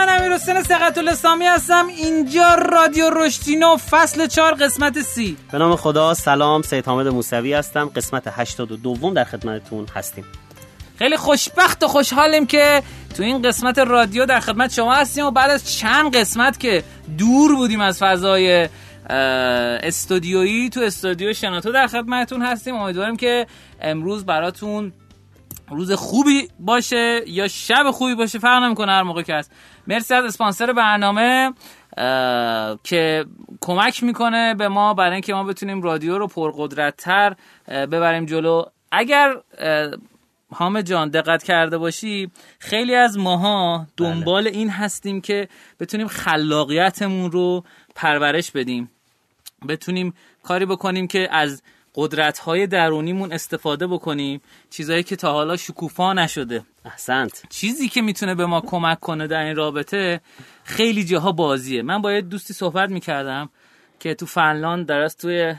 من امیر حسین سقط الاسلامی هستم. اینجا رادیو رشتینو فصل 4 قسمت سی. به نام خدا سلام. سید حامد موسوی هستم. قسمت 82 در خدمتتون هستیم. خیلی خوشبخت و خوشحالیم که تو این قسمت رادیو در خدمت شما هستیم و بعد از چند قسمت که دور بودیم از فضای استودیویی تو استودیو شناتو در خدمتتون هستیم. امیدواریم که امروز براتون روز خوبی باشه یا شب خوبی باشه فرق نمی‌کنه هر موقع که هست. مرسی از اسپانسر برنامه که کمک می‌کنه به ما برای اینکه ما بتونیم رادیو رو پرقدرتتر ببریم جلو. اگر حامد جان دقت کرده باشی خیلی از ماها دنبال بله. این هستیم که بتونیم خلاقیتمون رو پرورش بدیم. بتونیم کاری بکنیم که از قدرت های درونیمون استفاده بکنیم چیزهایی که تا حالا شکوفا نشده. احسنت. چیزی که می‌تونه به ما کمک کنه در این رابطه خیلی جاها بازیه. من با یه دوستی صحبت می‌کردم. که تو فنلاند درست توی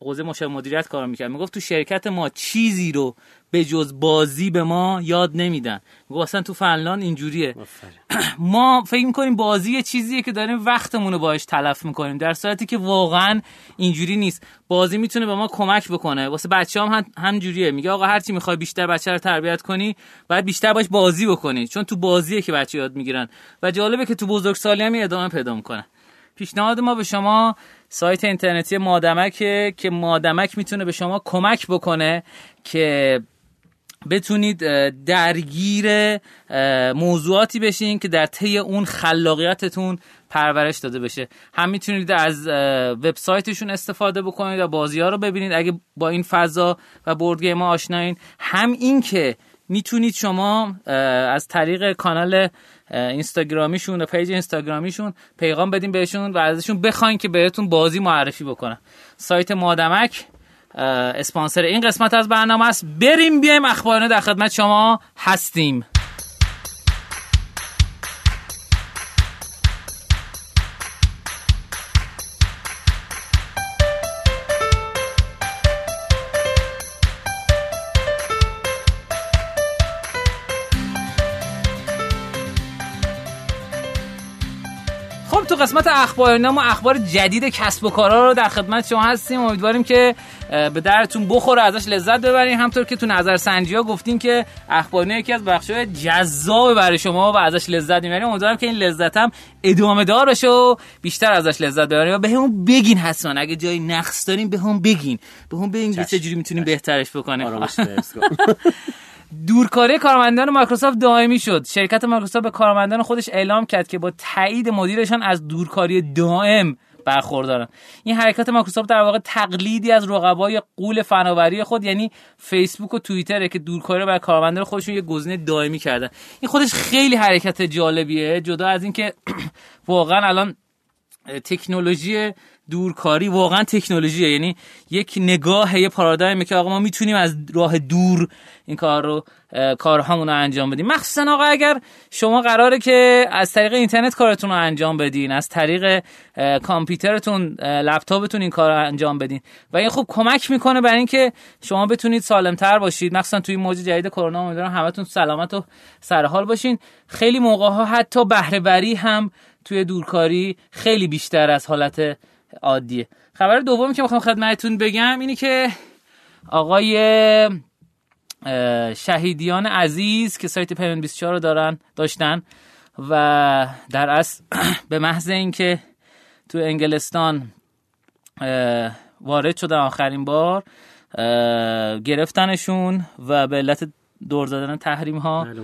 حوزه مشاور مدیریت کار می‌کرد. می‌گفت تو شرکت ما چیزی رو به جز بازی به ما یاد نمیدن. میگو اصلا تو فنلان اینجوریه. ما فکر می‌کنیم بازی یه چیزیه که داریم وقتمون رو باش تلف می‌کنیم در صورتی که واقعا اینجوری نیست. بازی می‌تونه به ما کمک بکنه. واسه بچه هم هم همجوریه. میگه آقا هرچی می‌خوای بیشتر بچه رو تربیت کنی باید بیشتر باش بازی بکنی. چون تو بازیه که بچه یاد می‌گیرن. و جالبه که تو بزرگسالی هم ادامه پیدا می‌کنه. پیشنهاد ما به شما سایت اینترنتی مادمکه که مادمک می‌تونه به شما کمک بکنه که بتونید درگیر موضوعاتی بشین که در طی اون خلاقیتتون پرورش داده بشه. هم می‌تونید از وبسایتشون استفاده بکنید و بازی ها رو ببینید. اگه با این فضا و بورد ما آشنایین. هم این که می‌تونید شما از طریق کانال اینستاگرامیشون و پیج اینستاگرامیشون پیغام بدین بهشون و ازشون بخواین که بهتون بازی معرفی بکنن. سایت مادمک اسپانسر این قسمت از برنامه است. بریم بیایم اخبارانه در خدمت شما هستیم. تو قسمت اخبار ما اخبار جدید کسب و کارها رو در خدمت شما هستیم. امیدواریم که به درتون بخوره ازش لذت ببرین همطور که تو نظر سنجی ها گفتیم که اخبار یکی از های جذاب برای شما و ازش لذت می‌بریم. امیدوارم که این لذت هم ادامه دار بشه و بیشتر ازش لذت ببریم. و به همون بگین حتما. اگه جای نقص داریم به هم بگین. به هم بگین چه جوری می‌تونیم بهترش بکنیم. دورکاری کارمندان مایکروسافت دائمی شد. شرکت مایکروسافت به کارمندان خودش اعلام کرد که با تایید مدیرشان از دورکاری دائم برخوردارن. این حرکت مایکروسافت در واقع تقلیدی از رقبای قول فناوری خود یعنی فیسبوک و توییتره که دورکاری بر کارمندان خودشون یه گزینه دائمی کردن. این خودش خیلی حرکت جالبیه جدا از اینکه واقعا الان تکنولوژی دورکاری واقعا تکنولوژیه. یعنی یک نگاه یه پارادایمه که آقا ما می‌تونیم از راه دور این کار رو کارهامون رو انجام بدیم. مخصوصا آقا اگر شما قراره که از طریق اینترنت کارتون رو انجام بدین از طریق کامپیوترتون لپتاپتون این کار رو انجام بدین. و این خوب کمک می‌کنه برای اینکه شما بتونید سالمتر باشید. مخصوصا توی موج جدید کرونا امیدوارم همتون سلامت و سرحال باشین. خیلی موقع ها حتی بهره هم توی دورکاری خیلی بیشتر از حالت عادیه. خبر دومی که می‌خوام خدمتتون بگم اینی که آقای شهیدیان عزیز که سایت پیمن 24 رو دارن داشتن و در اصل به محض اینکه تو انگلستان وارد شدن آخرین بار گرفتنشون و به علت دور زدن تحریم ها بله،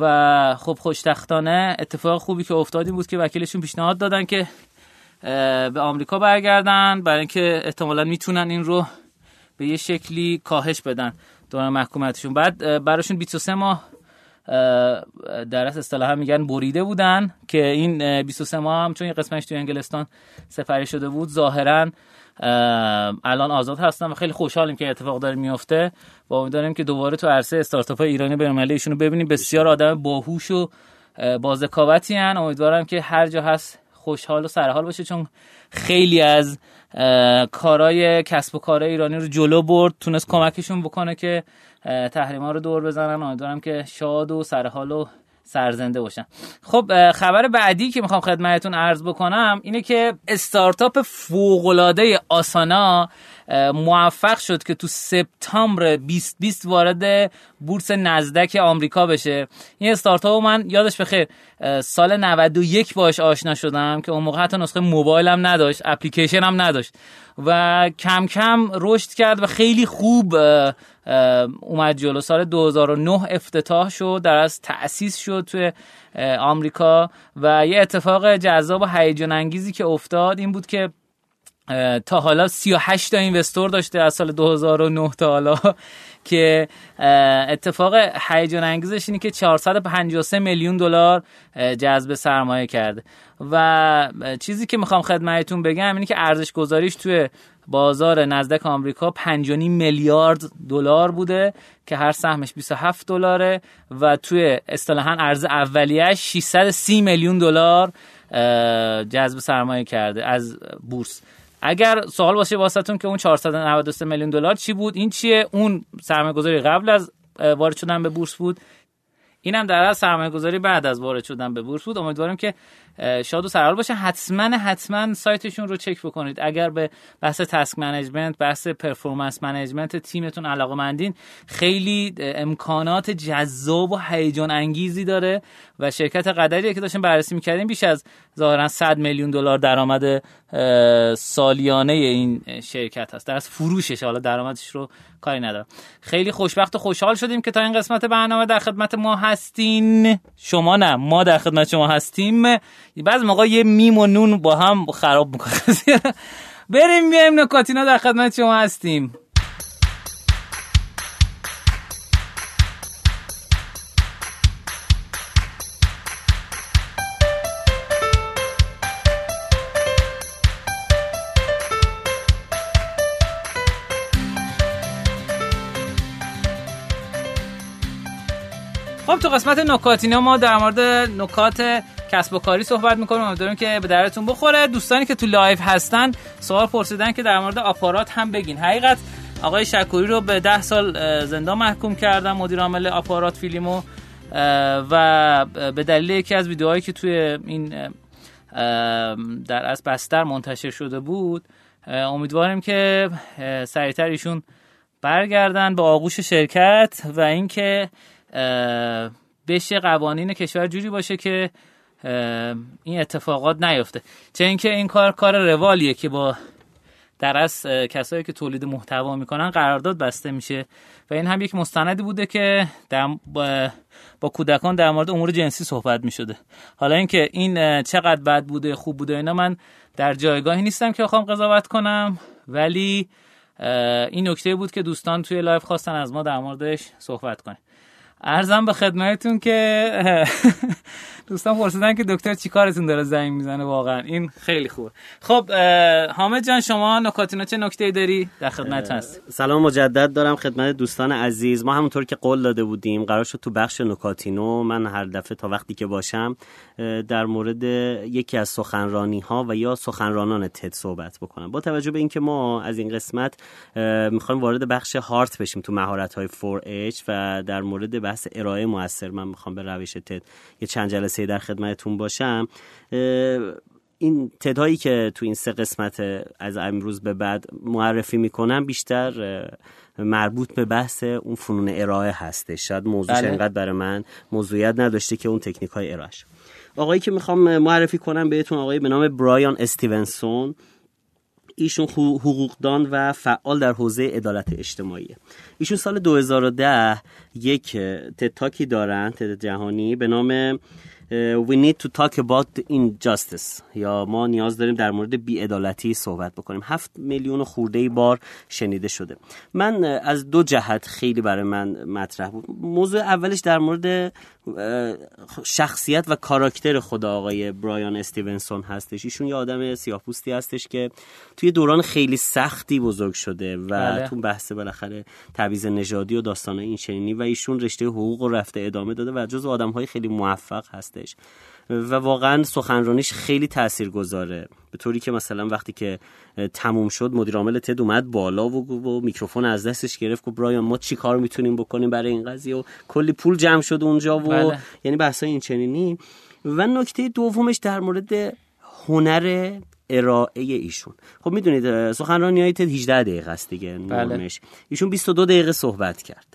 و خب خوشتختانه اتفاق خوبی که افتادی بود که وکیلشون پیشنهاد دادن که به آمریکا برگردن. برای اینکه احتمالا می‌تونن این رو به یه شکلی کاهش بدن دوران محکومتشون بعد براشون 23 ماه در اصل اصطلاحا میگن بریده بودن که این 23 ماه هم چون یه قسمتش توی انگلستان سفری شده بود ظاهرا الان آزاد هستن و خیلی خوشحالیم که اتفاق داره میفته و امیدواریم که دوباره تو عرصه استارتاپ های ایرانی بین‌المللی ایشونو ببینیم. بسیار آدم باهوش و بازکاوتی ان امیدوارم که هر جا هست خوشحال و سرحال باشه چون خیلی از کارای کسب و کارهای ایرانی رو جلو برد تونست کمکشون بکنه که تحریما رو دور بزنن. امیدوارم که شاد و سرحال و سرزنده باشن. خب خبر بعدی که می‌خوام خدمتتون عرض بکنم اینه که استارتاپ فوقالعاده آسانا موفق شد که تو سپتامبر 2020 وارد بورس نزدک آمریکا بشه. این استارتاپ من یادش بخیر سال 91 باش آشنا شدم که اون موقع حتی نسخه موبایلم نداشت اپلیکیشن هم نداشت. و کم کم رشد کرد و خیلی خوب اومد جلو. سال 2009 افتتاح شد در از تأسیس شد توی آمریکا و یه اتفاق جذاب و هیجان انگیزی که افتاد این بود که تا حالا 38 تا اینوستور داشته از سال 2009 تا حالا که اتفاق هیجان انگیزش اینه که 453 میلیون دلار جذب سرمایه کرده. و چیزی که می‌خوام خدمتتون بگم اینه که ارزش گذاریش توی بازار نزدک آمریکا 5.5 میلیارد دلار بوده که هر سهمش 27 دلاره و توی اصطلاحا ارز اولیه‌اش 630 میلیون دلار جذب سرمایه کرده از بورس. اگر سوال باشه واسهتون که اون 493 میلیون دلار چی بود؟ این چیه؟ اون سرمایه گذاری قبل از وارد شدن به بورس بود. اینم در از سرمایه گذاری بعد از وارد شدن به بورس بود. امیدوارم که شاد و سرحال باشه. حتما حتما سایتشون رو چک بکنید. اگر به بحث task management بحث performance management تیمتون علاقه مندین خیلی امکانات جذاب و هیجان انگیزی داره و شرکت قدری که داشتیم بررسی می‌کردیم بیش از ظاهرا 100 میلیون دلار درآمد سالیانه این شرکت هست. در از فروشش حالا درآمدش رو کاری ندارم. خیلی خوشبخت و خوشحال شدیم که تا این قسمت برنامه در خدمت ما هستین. شما نه ما در خدمت شما هستیم. بعض موقع یه میم و نون با هم خراب می‌کنه. بریم بیایم نکاتینا در خدمت شما هستیم. خب تو قسمت نکاتینو ما در مورد نکات کسب و کاری صحبت می‌کنیم امیدوارم که به دردتون بخوره. دوستانی که تو live هستن سوال پرسیدن که در مورد آپارات هم بگین. حقیقت آقای شکوری رو به ده سال زندان محکوم کردن مدیر عامل آپارات فیلیمو و به دلیل یکی از ویدیوهایی که توی این در از بستر منتشر شده بود امیدواریم که سریعتر ایشون برگردن به آغوش شرکت و اینکه بشه قوانین کشور جوری باشه که این اتفاقات نیفته. چه اینکه این کار کار روالیه که با در از کسایی که تولید محتوا می‌کنن قرارداد بسته میشه. و این هم یک مستندی بوده که در با, با کودکان در مورد امور جنسی صحبت می‌شده. حالا اینکه این چقدر بد بوده خوب بوده اینا من در جایگاهی نیستم که بخوام قضاوت کنم. ولی این نکته بود که دوستان توی live خواستن از ما در موردش صحبت کنیم عرضم به خدمتتون که دوستان پرسیدن که دکتر چی کارتون داره زنگ می‌زنه؟ واقعا این خیلی خوبه خب حامد جان شما نکاتینو چه نکته داری؟ در خدمت هست. سلام مجدد دارم خدمت دوستان عزیز. ما همونطور که قول داده بودیم قرار شد تو بخش نکاتینو من هر دفعه تا وقتی که باشم در مورد یکی از سخنرانی ها و یا سخنرانان تد صحبت بکنم. با توجه به اینکه ما از این قسمت می‌خوایم وارد بخش هارت بشیم تو مهارت های 4H و در مورد بحث ارائه موثر من می‌خوام به روش تد یه چند جلسه در خدمتتون باشم این تدهایی که تو این سه قسمت از امروز به بعد معرفی می‌کنم بیشتر مربوط به بحث اون فنون ارائه هسته شاید موضوعش بله. انقدر برای من موضوعیت نداشته که اون تکنیک های ارائهش. آقایی که می‌خوام معرفی کنم بهتون آقایی به نام برایان استیونسون. ایشون حقوقدان و فعال در حوزه عدالت اجتماعی. ایشون سال 2010 یک تتاکی دارن تد جهانی به نام We need to talk about injustice. یا ما نیاز داریم در مورد بیعدالتی صحبت بکنیم. هفت میلیون خورده بار شنیده شده. من از دو جهت خیلی برای من مطرح بود. موضوع اولش در مورد شخصیت و کاراکتر خدا آقای برایان استیونسون هستش ایشون یه آدم سیاه‌پوستی هستش که توی دوران خیلی سختی بزرگ شده و بله. تو بحث بالاخره تبعیض نژادی و داستان این چنینی و ایشون رشته حقوق و رفته ادامه داده و جز آدم های خیلی موفق هستش و واقعا سخنرانیش خیلی تاثیرگذاره. به طوری که مثلا وقتی که تموم شد مدیر عامل تد اومد بالا و, و میکروفون از دستش گرفت گفت برایان ما چی کار می‌تونیم بکنیم برای این قضیه؟ و کلی پول جمع شد اونجا و بله. یعنی بحثای این چنینی و نکته دومش در مورد هنر ارائه ایشون. خب می‌دونید سخنرانی های 18 دقیقه است دیگه بله. ایشون 22 دقیقه صحبت کرد.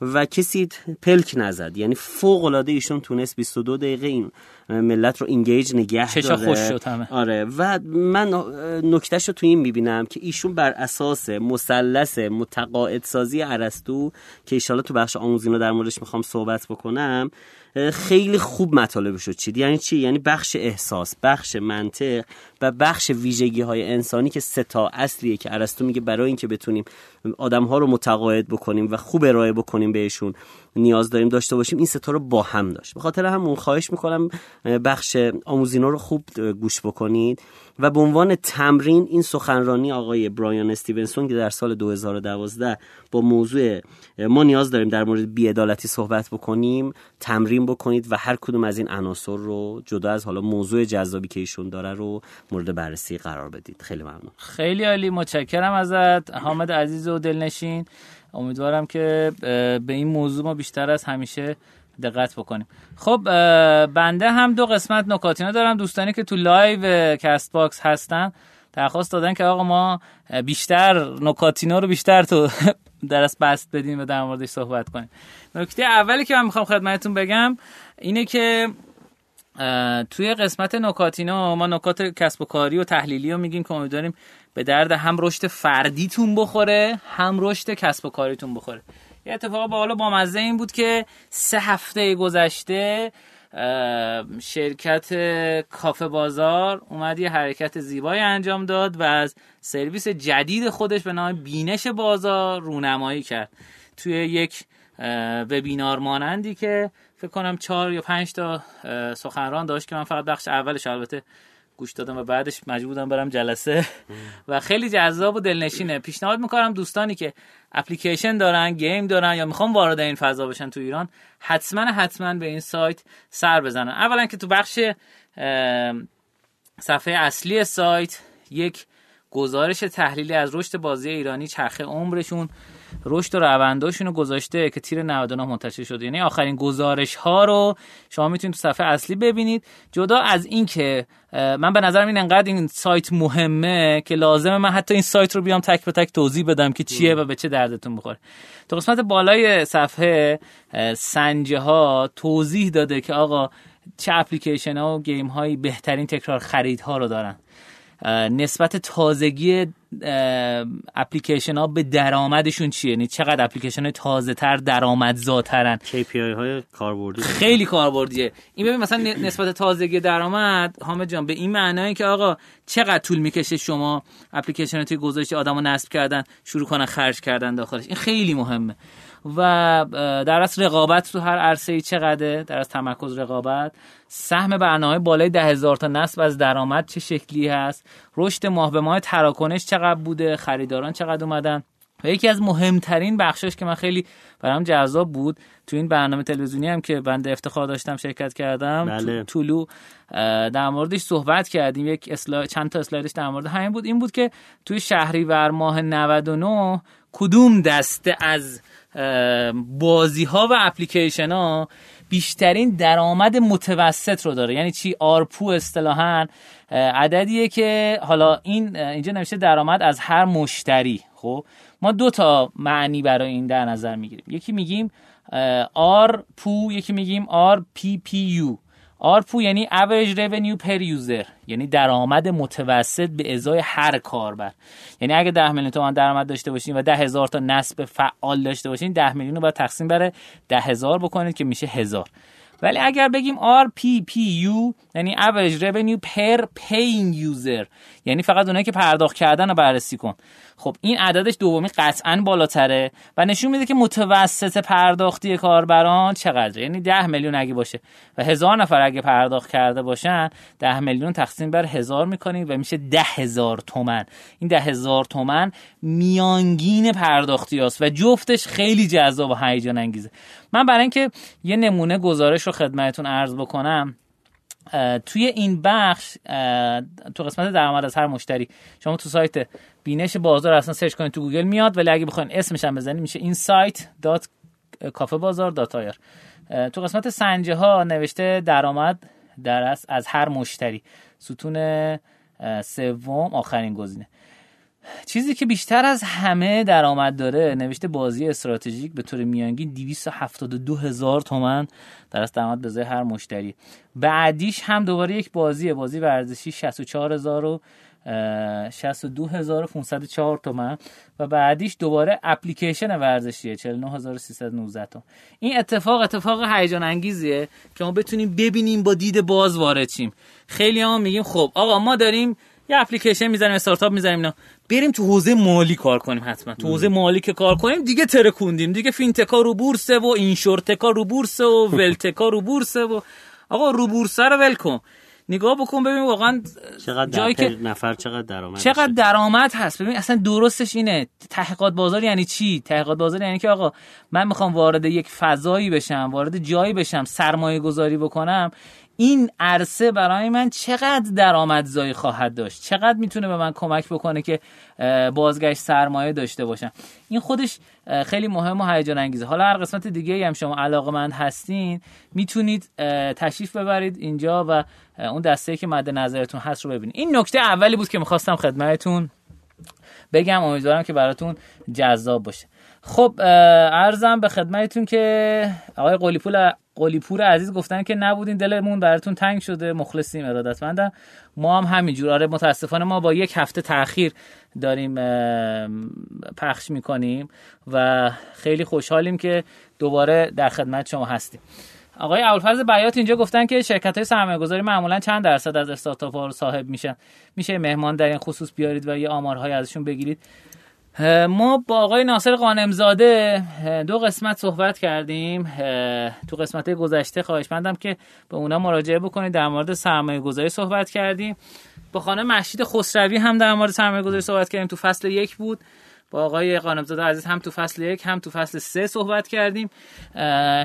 و کسی پلک نزد. یعنی فوق العاده ایشون تونست 22 دقیقه این ملت رو اینگیج نگه داره. خوش شد همه. آره. و من نکتهش رو تو این می‌بینم که ایشون بر اساس مثلث متقاعد سازی ارسطو که ایشالا تو بخش آموزینو در موردش می‌خوام صحبت بکنم خیلی خوب مطالبش رو چید. یعنی چی؟ یعنی بخش احساس بخش منطق و بخش ویژگی های انسانی که سه تا اصلیه که ارسطو میگه برای اینکه بتونیم آدم ها رو متقاعد بکنیم و خوب ارائه بکنیم بهشون نیاز داریم داشته باشیم این ستا رو با هم داشت. به خاطر همون خواهش می‌کنم بخش آموزینا رو خوب گوش بکنید. و به عنوان تمرین این سخنرانی آقای برایان استیونسون که در سال 2012 با موضوع ما نیاز داریم در مورد بیعدالتی صحبت بکنیم تمرین بکنید و هر کدوم از این عناصر رو جدا از حالا موضوع جذابی که ایشون داره رو مورد بررسی قرار بدید. خیلی ممنون. خیلی عالی. متشکرم ازت. حامد عزیز و دلنشین. امیدوارم که به این موضوع ما بیشتر از همیشه دقت بکنیم. خب بنده هم دو قسمت نکاتینو دارم دوستانی که تو live کست باکس هستن درخواست دادن که آقا ما بیشتر نکاتینا رو بیشتر تو درست بست بدیم و در موردش صحبت کنیم. نکته اولی که من می‌خوام خدمتتون بگم اینه که توی قسمت نکاتینا ما نکات کسب و کاری و تحلیلی رو میگیم که امیدواریم به درد هم رشد فردیتون بخوره هم رشد کسب و کاریتون بخوره. یه اتفاق با حالا با مزه این بود که سه هفته گذشته شرکت کافه بازار اومد یه حرکت زیبایی انجام داد و از سرویس جدید خودش به نام بینش بازار رونمایی کرد. توی یک وبینار مانندی که فکر کنم چهار یا پنج تا سخنران داشت که من فقط بخش اولش البته گوش دادم و بعدش مجبور بودم برم جلسه. و خیلی جذاب و دلنشینه. پیشنهاد می‌کنم دوستانی که اپلیکیشن دارن گیم دارن یا می‌خوان وارد این فضا بشن تو ایران حتما حتما به این سایت سر بزنن. اولا که تو بخش صفحه اصلی سایت یک گزارش تحلیلی از رشد بازی ایرانی چرخه عمرشون. رشد و رونداشون رو گذاشته که تیر 99 منتشر شده. یعنی آخرین گزارش ها رو شما می‌تونید تو صفحه اصلی ببینید. جدا از این که من به نظرم این انقدر این سایت مهمه که لازمه من حتی این سایت رو بیام تک به تک توضیح بدم که چیه و به چه دردتون بخوره. تو قسمت بالای صفحه سنجه ها توضیح داده که آقا چه اپلیکیشن ها و گیم هایی بهترین تکرار خریدها رو دارن. نسبت تازگی اپلیکیشن ها به درآمدشون چیه؟ یعنی چقدر اپلیکیشن های تازه تر درآمدزاترن؟ KPI های کاربردی. خیلی کاربردیه. این ببین مثلا نسبت تازگی درآمد حامد جان به این معنایی که آقا چقدر طول می‌کشه شما اپلیکیشن توی گذاشته آدمو نصب کردن شروع کنن خرج کردن داخلش؟ این خیلی مهمه. و در از رقابت تو هر عرصه ای چقدره در از تمرکز رقابت. سهم برنامه بالای ده هزار تا نصب از درآمد چه شکلی هست؟ رشد ماه به ماه تراکنش چقدر بوده؟ خریداران چقدر اومدن؟ و یکی از مهمترین بخشش که من خیلی برام جذاب بود تو این برنامه تلویزیونی هم که بنده افتخار داشتم شرکت کردم بله. طولو در موردش صحبت کردیم. یک اسلاید چند تا اسلایدش در مورد همین بود. این بود که توی شهریور ماه 99 کدوم دسته از بازی ها و اپلیکیشن ها بیشترین درآمد متوسط رو داره؟ یعنی چی؟ آرپو اصطلاحا عددیه که حالا این اینجا نوشته درآمد از هر مشتری. خب ما دو تا معنی برای این در نظر می‌گیریم. یکی میگیم آر پو یکی میگیم آر پی پی یو. آرپو یعنی average revenue per user یعنی درآمد متوسط به ازای هر کاربر. یعنی اگه 10 میلیون تومان درآمد داشته باشین و 10 هزار تا نصب فعال داشته باشین 10 میلیون رو باید تقسیم بر 10 هزار بکنید که میشه هزار. ولی اگر بگیم ARPPU یعنی average revenue per paying user یعنی فقط اونایی که پرداخت کردن رو بررسی کن. خب این عددش دومی قطعا بالاتره و نشون میده که متوسط پرداختی کاربران چقدره. یعنی ده میلیون اگه باشه و هزار نفر اگه پرداخت کرده باشن ده میلیون تقسیم بر هزار می‌کنیم و میشه ده هزار تومن. این ده هزار تومن میانگین پرداختی هست و جفتش خیلی جذاب و هیجان انگیزه. من برای اینکه یه نمونه گزارش رو خدمتتون عرض بکنم توی این بخش تو قسمت درآمد از هر مشتری شما تو سایت بینش بازار اصلا سرچ کنید تو گوگل میاد ولی اگه بخواین اسمش هم بزنید میشه این سایت dot کافه بازار dot ir تو قسمت سنجه ها نوشته درآمد در از هر مشتری. ستون سوم آخرین گزینه. چیزی که بیشتر از همه درآمد داره نوشته بازی استراتژیک به طور میانگین 272 هزار تومن در از درآمد به هر مشتری. بعدیش هم دوباره یک بازیه بازی ورزشی 64 هزار و 62504 تومن و بعدیش دوباره اپلیکیشن ورزشیه 49319 تومن. این اتفاق اتفاق هیجان انگیزیه که ما بتونیم ببینیم با دید باز وارد شیم. خیلی هم میگیم خب آقا ما داریم یه اپلیکیشن می‌زنیم استارتاپ می‌زنیم اینا. بریم تو حوزه مالی کار کنیم حتما. تو حوزه مالی که کار کنیم دیگه ترکوندیم دیگه فینتکا رو بورسه و اینشورتکا رو بورسه و ولتکا رو بورسه و آقا رو بورسه رو ول کن. نگاه بکن ببین واقعا چقدر جایی که نفر چقدر درآمد چقدر درآمد هست. ببین اصلا درستش اینه. تحقیقات بازار یعنی چی؟ تحقیقات بازار یعنی که آقا من می‌خوام وارد یک فضایی بشم وارد جایی بشم سرمایه گذاری بکنم. این عرصه برای من چقدر درآمدزایی خواهد داشت؟ چقدر می‌تونه به من کمک بکنه که بازگشت سرمایه داشته باشم؟ این خودش خیلی مهم و هیجان انگیزه حالا هر قسمت دیگه هم شما علاقه مند هستین می‌تونید تشریف ببرید اینجا و اون دسته که مد نظرتون هست رو ببینید. این نکته اولی بود که می‌خواستم خدمتتون بگم. امیدوارم که براتون جذاب باشه. خب ارزم به خدمتتون که آقای قلیپور قلیپور عزیز گفتن که نبودین دلمون براتون تنگ شده مخلصیم ارادتمندم. ما هم همینجور. آره متاسفانه ما با یک هفته تاخیر داریم پخش می‌کنیم و خیلی خوشحالیم که دوباره در خدمت شما هستیم. آقای ابوالفضل بیات اینجا گفتن که شرکت های سرمایه گذاری معمولا چند درصد از استارتاپ ها رو صاحب میشن. میشه مهمان در این خصوص بیارید و یه آمارهای ازشون بگیرید. ما با آقای ناصر قانمزاده دو قسمت صحبت کردیم. تو قسمت گذشته خواهش مندم که به اونا مراجعه بکنید در مورد سرمایه گذاری صحبت کردیم. با خانه مشید خسروی هم در مورد سرمایه گذاری صحبت کردیم. تو فصل یک بود. با آقای قانمزاده عزیز هم تو فصل یک هم تو فصل سه صحبت کردیم.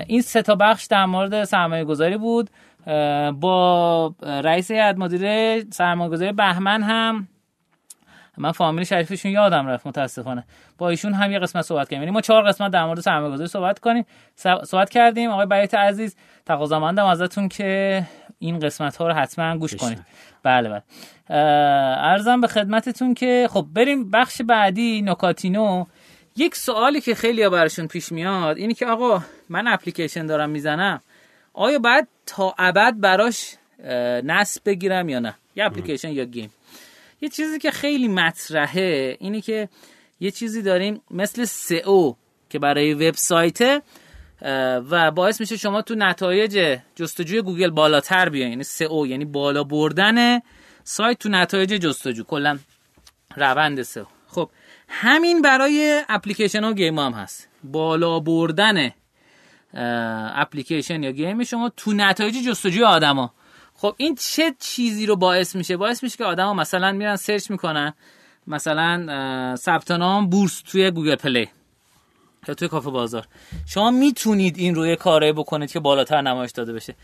این سه تا بخش در مورد سرمایه گذاری بود با رئیس هیئت مدیره سرمایه گذاری بهمن هم من فامیل شریفشون یادم رفت متاسفانه. با ایشون هم یه قسمت صحبت کردیم. یعنی ما چهار قسمت در مورد سرمایه‌گذاری صحبت کنیم. صحبت کردیم. آقای بیات عزیز تقاضامندم ازتون که این قسمت ها رو حتما گوش کنید. بله بله. عرضم به خدمتتون که خب بریم بخش بعدی نکاتینو. یک سوالی که خیلی ها براشون پیش میاد اینی که آقا من اپلیکیشن دارم می‌زنم. آیا باید تا ابد براش نصب بگیرم یا نه؟ یه اپلیکیشن یا گیم؟ یه چیزی که خیلی مطرحه اینی که یه چیزی داریم مثل SEO که برای وبسایت و باعث میشه شما تو نتایج جستجوی گوگل بالاتر بیاین. یعنی SEO یعنی بالا بردن سایت تو نتایج جستجو. کلا روند SEO. خب همین برای اپلیکیشن ها گیم هم هست. بالا بردن اپلیکیشن یا گیم شما تو نتایج جستجوی آدما. خب این چه چیزی رو باعث میشه؟ باعث میشه که آدما مثلا میرن سرچ می‌کنن. مثلا ثبت نام بورس توی گوگل پلی یا توی کافه بازار. شما می‌تونید این روی کارو بکنید که بالاتر نمایش داده بشه.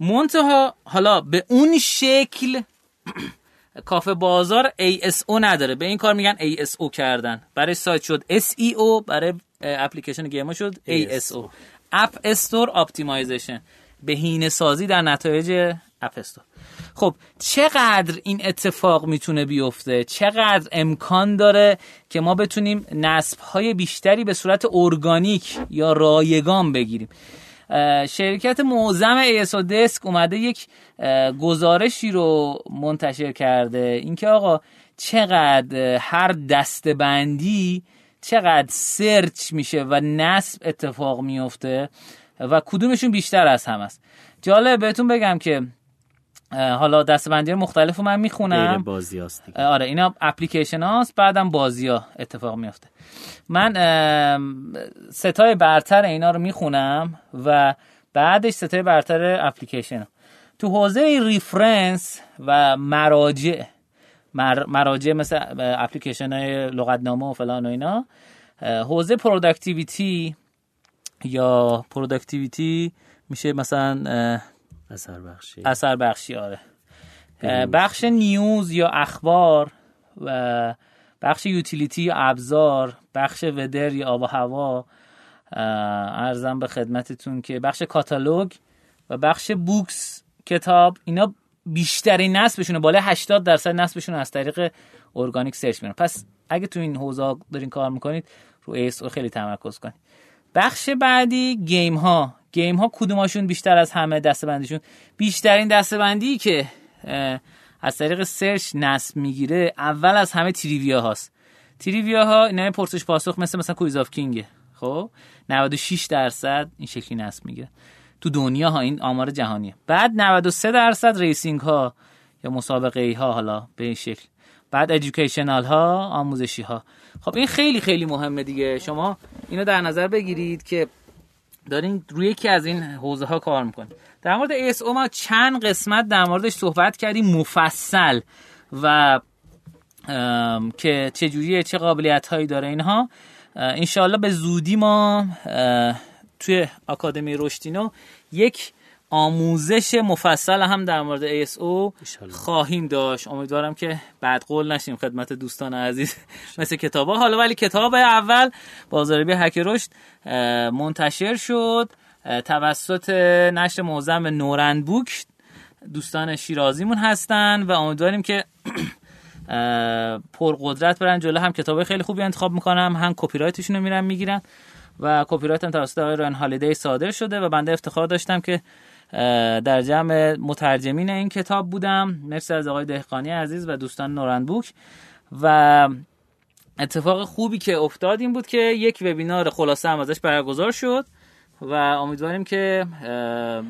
منتها حالا به اون شکل کافه بازار ASO نداره. به این کار میگن ASO کردن. برای سایت شد SEO برای اپلیکیشن گیما شد ASO app store optimization بهینه سازی در نتایج app store خب چقدر این اتفاق می‌تونه بیفته؟ چقدر امکان داره که ما بتونیم نصب های بیشتری به صورت ارگانیک یا رایگان بگیریم؟ شرکت معظم ایسو دسک اومده یک گزارشی رو منتشر کرده. اینکه آقا چقدر هر دستبندی چقدر سرچ میشه و نصب اتفاق میفته و کدومشون بیشتر از هم است جالب بهتون بگم که حالا دستبندی مختلف رو من می‌خونم. بازی هست آره اینا اپلیکیشن هاست بعدم بازی ها اتفاق میفته من سه تای برتر اینا رو می‌خونم و بعدش سه تای برتر اپلیکیشن ها. تو حوزه reference و مراجع مراجع مثل اپلیکیشن های لغتنامه و فلان و اینا حوزه productivity یا productivity میشه مثلا اثر بخشی اثر بخشی آره بخش news یا اخبار و بخش utility یا ابزار بخش weather یا آب و هوا عرضم به خدمتتون که بخش کاتالوگ و بخش books کتاب اینا بیشترین نصبشونه. بالای 80 درصد نصبشون از طریق organic search میرن پس اگه تو این حوزه دارین کار می‌کنید رو ASO خیلی تمرکز کنید. بخش بعدی گیم ها گیم ها کدوماشون بیشتر از همه دستبندیشون بیشترین دستبندی که از طریق سرچ نصب می‌گیره اول از همه trivia هاست. trivia ها اینا پرسش پاسخ مثل مثلا کویز آف کینگ خب؟ 96 درصد این شکلی نصب می‌گیره. تو دنیا ها این آمار جهانیه. بعد 93 درصد racing ها یا مسابقه ای ها حالا به این شکل. بعد educational ها آموزشی ها. خب این خیلی خیلی مهمه دیگه. شما اینو در نظر بگیرید که دارین روی یکی از این حوزه ها کار می‌کنید در مورد اس او ما چند قسمت در موردش صحبت کردیم مفصل و که چه جوریه چه قابلیت هایی داره اینها. انشاءالله به زودی ما توی آکادمی رشدینو یک آموزش مفصل هم در مورد ASO خواهیم داشت. امیدوارم که بعد قول نشیم. خدمت دوستان عزیز مثل کتاب ها. حالا ولی کتاب اول بازاریابی هک رشد منتشر شد. توسط نشر موزم نورند بوک دوستان شیرازیمون هستن و امیدواریم که پرقدرت برن جلو. هم کتاب خیلی خوبی انتخاب می‌کنم هم کپی رایتشون رو میرن می‌گیرن و کپی رایت هم توسط آقای ران هالیدی صادر شده و بنده افتخار داشتم که در جمع مترجمین این کتاب بودم. مرسی از آقای دهقانی عزیز و دوستان نورن بوک و اتفاق خوبی که افتاد این بود که یک وبینار خلاصه هم ازش برگزار شد و امیدواریم که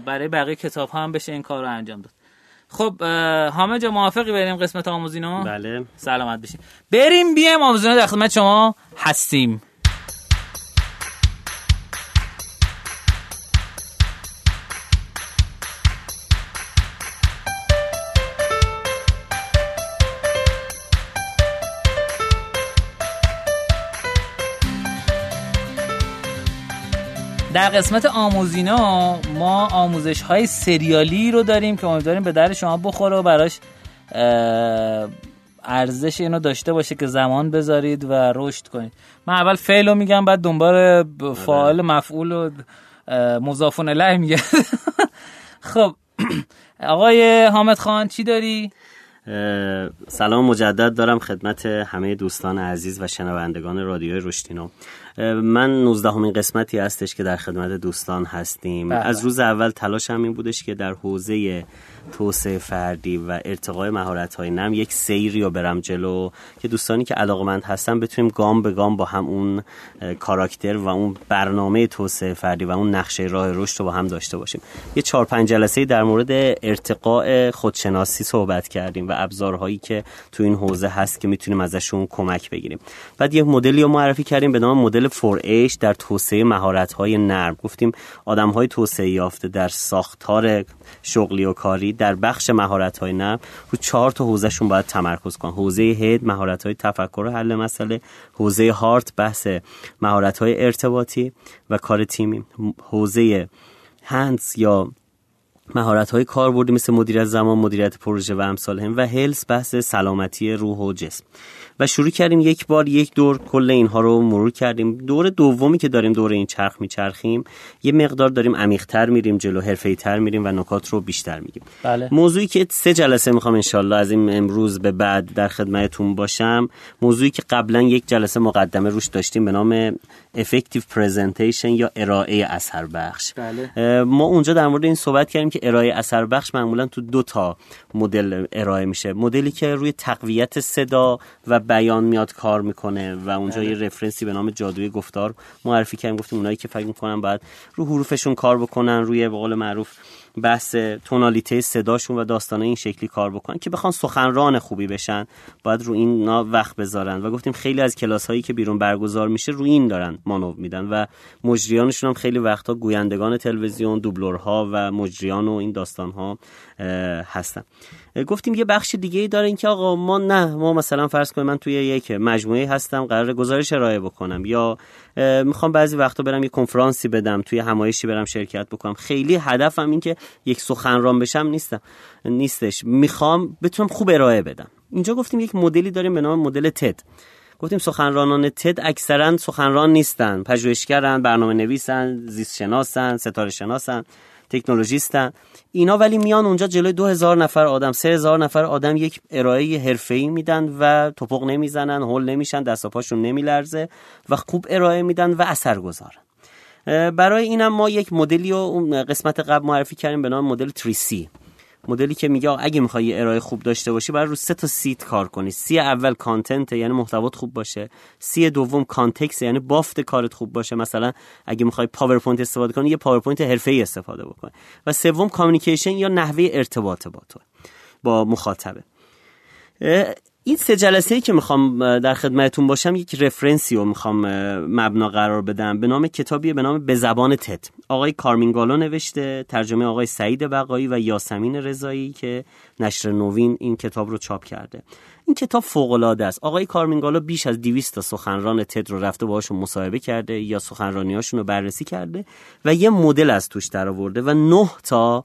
برای بقیه کتاب هم بشه این کار رو انجام داد. خب همه جا موافقی بریم قسمت آموزینو؟ بله. سلامت بشیم بریم بیم آموزینو در خدمت شما هستیم. در قسمت آموزینا ما آموزش های سریالی رو داریم که امیدواریم به در شما بخوره و براش ارزش اینو داشته باشه که زمان بذارید و رشد کنید. من اول فعل رو میگم بعد دنبال فاعل مفعول و مضافون الیه میگم. خب آقای حامد خان چی داری؟ سلام مجدد دارم خدمت همه دوستان عزیز و شنوندگان رادیوی رشتینو من 19 همین قسمتی هستش که در خدمت دوستان هستیم بله. از روز اول تلاشم این بودش که در حوزه توسعه فردی و ارتقای مهارت های نم یک سیری رو برم جلو که دوستانی که علاقمند هستن بتونیم گام به گام با هم اون کاراکتر و اون برنامه توسعه فردی و اون نقشه راه رشد رو با هم داشته باشیم. یه چهار پنج جلسه در مورد ارتقاء خودشناسی صحبت کردیم و ابزارهایی که تو این حوزه هست که می‌تونیم ازشون کمک بگیریم. بعد یک مدلی رو معرفی کردیم به نام مدل 4H در توسعه مهارت های نرم. گفتیم آدم های توسعه یافته در ساختار شغلی و کاری در بخش مهارت های نرم رو چهار تا حوزهشون باید تمرکز کن حوزه هد مهارت های تفکر و حل مسئله. حوزه هارت بحث مهارت های ارتباطی و کار تیمی. حوزه هندز یا مهارت های کاربردی مثل مدیریت زمان مدیریت پروژه و امثال هم و هلس بحث سلامتی روح و جسم. و شروع کردیم یک بار یک دور کل اینها رو مرور کردیم. دور دومی که داریم دور این چرخ میچرخیم یه مقدار داریم عمیق‌تر میریم جلو حرفه‌ای‌تر میریم و نکات رو بیشتر میگیم. بله. موضوعی که سه جلسه می‌خوام انشالله از این امروز به بعد در خدمتتون باشم. موضوعی که قبلا یک جلسه مقدمه روش داشتیم به نام effective presentation یا ارائه اثر بخش. بله. ما اونجا در مورد این صحبت کردیم که ارائه اثر بخش معمولا تو دو تا مدل ارائه میشه. مدلی که روی تقویت صدا و بیان میاد کار می‌کنه و اونجا بله. یه رفرنسی به نام جادوی گفتار معرفی کردیم گفتیم اونایی که فکر می‌کنن بعد رو حروفشون کار بکنن روی به قول معروف بحث تونالیته صداشون و داستان این شکلی کار بکنن که بخوان سخنران خوبی بشن باید رو این وقت بذارن و گفتیم خیلی از کلاس هایی که بیرون برگزار میشه رو این دارن مانو میدن و مجریانشون هم خیلی وقتا گویندگان تلویزیون دوبلورها و مجریان و این داستان ها هستن گفتیم یه بخش دیگه ای داره که آقا ما نه ما مثلا فرض کنیم من توی یک مجموعه هستم قرار گزارش ارائه بکنم یا می‌خوام بعضی وقتا برم یه کنفرانسی بدم توی همایشی برم شرکت بکنم. خیلی هدفم این که یک سخنران بشم نیستم نیستش. می‌خوام بتونم خوب ارائه بدم. اینجا گفتیم یک مدلی داریم به نام مدل تد گفتیم سخنرانان تد اکثرا سخنران نیستن پژوهشگرن برنامه نویسن زیست شناسن ستاره شناسن تکنولوژیستن. اینا ولی میان اونجا جلوی دو هزار نفر آدم سه هزار نفر آدم یک ارائه حرفه‌ای میدن و تپق نمی‌زنن هول نمیشن دست و پاشون نمیلرزه و خوب ارائه میدن و اثر گذارن. برای اینم ما یک مدلی رو قسمت قبل معرفی کردیم به نام مدل three C مدلی که میگه اگه می‌خوای ارائه خوب داشته باشی باید رو سه تا C کار کنی. C اول content یعنی محتوات خوب باشه. C دوم context یعنی بافت کارت خوب باشه. مثلا اگه می‌خوای پاورپوینت استفاده کنی یه پاورپوینت حرفه‌ای استفاده بکنی و سوم communication یا نحوه ارتباط با تو با مخاطبه. این سه جلسه ای که می‌خوام در خدمتتون باشم یک reference ی رو می‌خوام مبنا قرار بدم به نام کتابی به نام به زبان تد. آقای کارمین گالو نوشته ترجمه آقای سعید بقایی و یاسمین رضایی که نشر نوین این کتاب رو چاپ کرده. این کتاب فوق العاده است. آقای کارمین گالو بیش از 200 تا سخنران تد رو رفته باهاشون مصاحبه کرده یا سخنرانیاشون رو بررسی کرده و یه مدل از توش درآورده و نه تا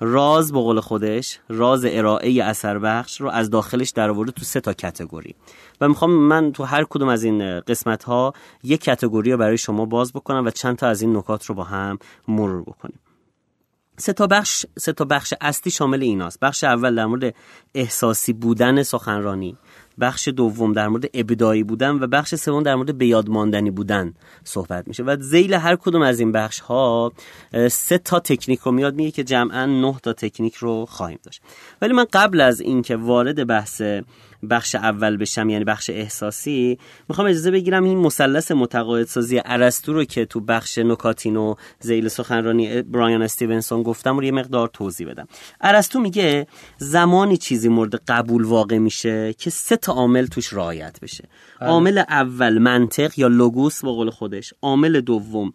راز به قول خودش راز ارائه اثر بخش رو از داخلش درآورده تو سه تا کتگوری. و می‌خوام من تو هر کدوم از این قسمت ها یک کتگوری رو برای شما باز بکنم و چند تا از این نکات رو با هم مرور بکنیم. سه تا بخش سه تا بخش اصلی شامل ایناست. بخش اول در مورد احساسی بودن سخنرانی. بخش دوم در مورد ابداعی بودن و بخش سوم در مورد بیاد ماندنی بودن صحبت میشه و زیل هر کدوم از این بخش ها سه تا تکنیک رو میاد میگه که جمعا نه تا تکنیک رو خواهیم داشت. ولی من قبل از اینکه وارد بحث بخش اول بشم یعنی بخش احساسی می‌خوام اجازه بگیرم این مثلث متقاعدسازی ارسطو رو که تو بخش نکاتین و زیل سخنرانی برایان استیونسون گفتم رو یه مقدار توضیح بدم. ارسطو میگه زمانی چیزی مورد قبول واقع میشه که سه تا عامل توش رعایت بشه. بله. عامل اول منطق یا لوگوس به قول خودش عامل دوم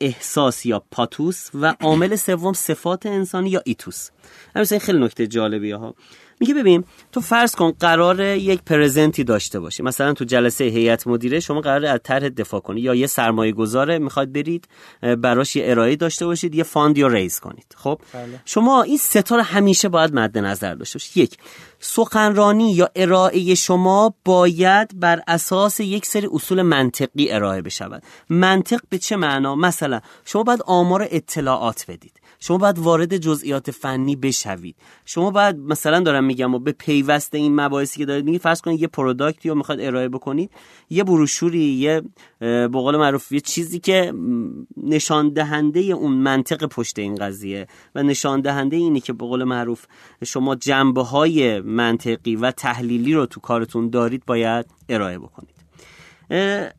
احساس یا پاتوس و عامل سوم صفات انسانی یا ایتوس. همین خیلی نکته جالبیه ها. میگه ببین تو فرض کن قرار یک present ی داشته باشی. مثلا تو جلسه هیئت مدیره شما قرار از طرح دفاع کنی. یا یه سرمایه گذاره می‌خواد برید براش یه ارائه داشته باشید یه fund ی raise کنید. خب؟ بله. شما این سه تا رو همیشه باید مد نظر داشته باشید یک سخنرانی یا ارائه شما باید بر اساس یک سری اصول منطقی ارائه بشود. منطق به چه معنا؟ مثلا شما باید آمار اطلاعات بدید. شما باید وارد جزئیات فنی بشوید. شما باید مثلا دارم میگم و به پیوست این مباحثی که دارید میگید فرض کنید یه پروداکتی رو می‌خواد ارائه بکنید یه بروشوری یه به قول معروف یه چیزی که نشان دهنده اون منطق پشت این قضیه و نشان دهنده اینه که به قول معروف شما جنبه های منطقی و تحلیلی رو تو کارتون دارید باید ارائه بکنید.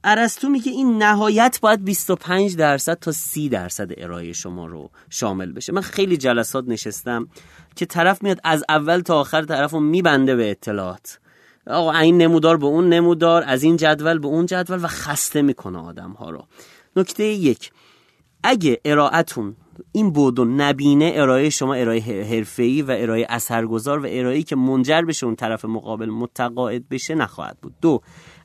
ارسطو میگه این نهایت باید 25 درصد تا 30 درصد ارائه شما رو شامل بشه. من خیلی جلسات نشستم که طرف میاد از اول تا آخر طرف میبنده به اطلاعات. آقا این نمودار به اون نمودار از این جدول به اون جدول و خسته می‌کنه آدم ها رو. نکته یک اگه ارائهتون این بود و نبینه ارائه شما ارائه حرفه‌ای و ارائه اثرگذار و ارائه‌ای که منجر بشه اون طرف مقابل متقاعد بشه نخواهد بود. دو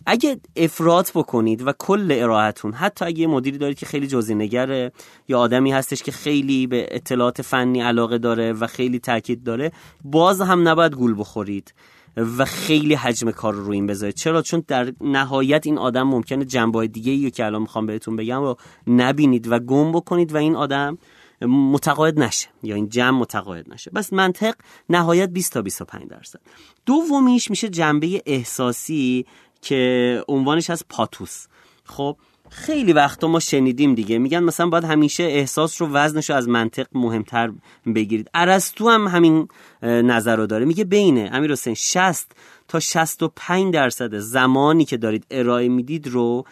اگه افراد بکنید و کل ارائهتون حتی اگه یه مدیری دارید که خیلی جزئی نگره یا آدمی هستش که خیلی به اطلاعات فنی علاقه داره و خیلی تاکید داره باز هم نباید گول بخورید و خیلی حجم کار رو این بذارید. چرا؟ چون در نهایت این آدم ممکنه جنبه دیگه ای که الان می‌خوام بهتون بگم رو نبینید و گم بکنید و این آدم متقاعد نشه یا این جمع متقاعد نشه. بس منطق نهایت 20 تا 25 درصد. دومیش میشه جنبه احساسی که عنوانش از پاتوس. خب خیلی وقتا ما شنیدیم دیگه. میگن مثلا باید همیشه احساس رو وزنش رو از منطق مهمتر بگیرید. ارسطو هم همین نظر رو داره. میگه بین امیر حسین 60 تا 65 درصد زمانی که دارید ارائه می‌دید رو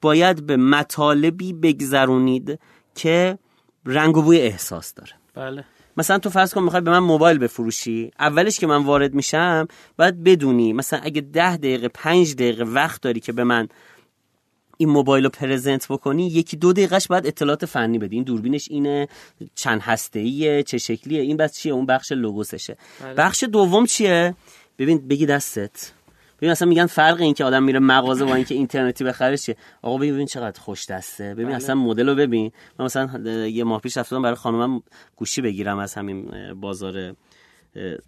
باید به مطالبی بگذرونید که رنگ و بوی احساس داره. بله. مثلا تو فرض کن می‌خوای به من موبایل بفروشی اولش که من وارد میشم باید بدونی مثلا اگه ده دقیقه پنج دقیقه وقت داری که به من این موبایل رو پرزنت بکنی یکی دو دقیقهش باید اطلاعات فنی بدی. این دوربینش اینه چند هسته ایه چه شکلیه این بس چیه اون بخش لوگوسشه. بله. بخش دوم چیه؟ ببین بگی دستت. ببین اصلا میگن فرق این که آدم میره مغازه با اینکه اینترنتی بخره چیه؟ آقا ببین چقدر خوش دسته. ببین بله. اصلا مدل رو ببین. من مثلا یه ماه پیش رفتم برای خانمم گوشی بگیرم از همین بازار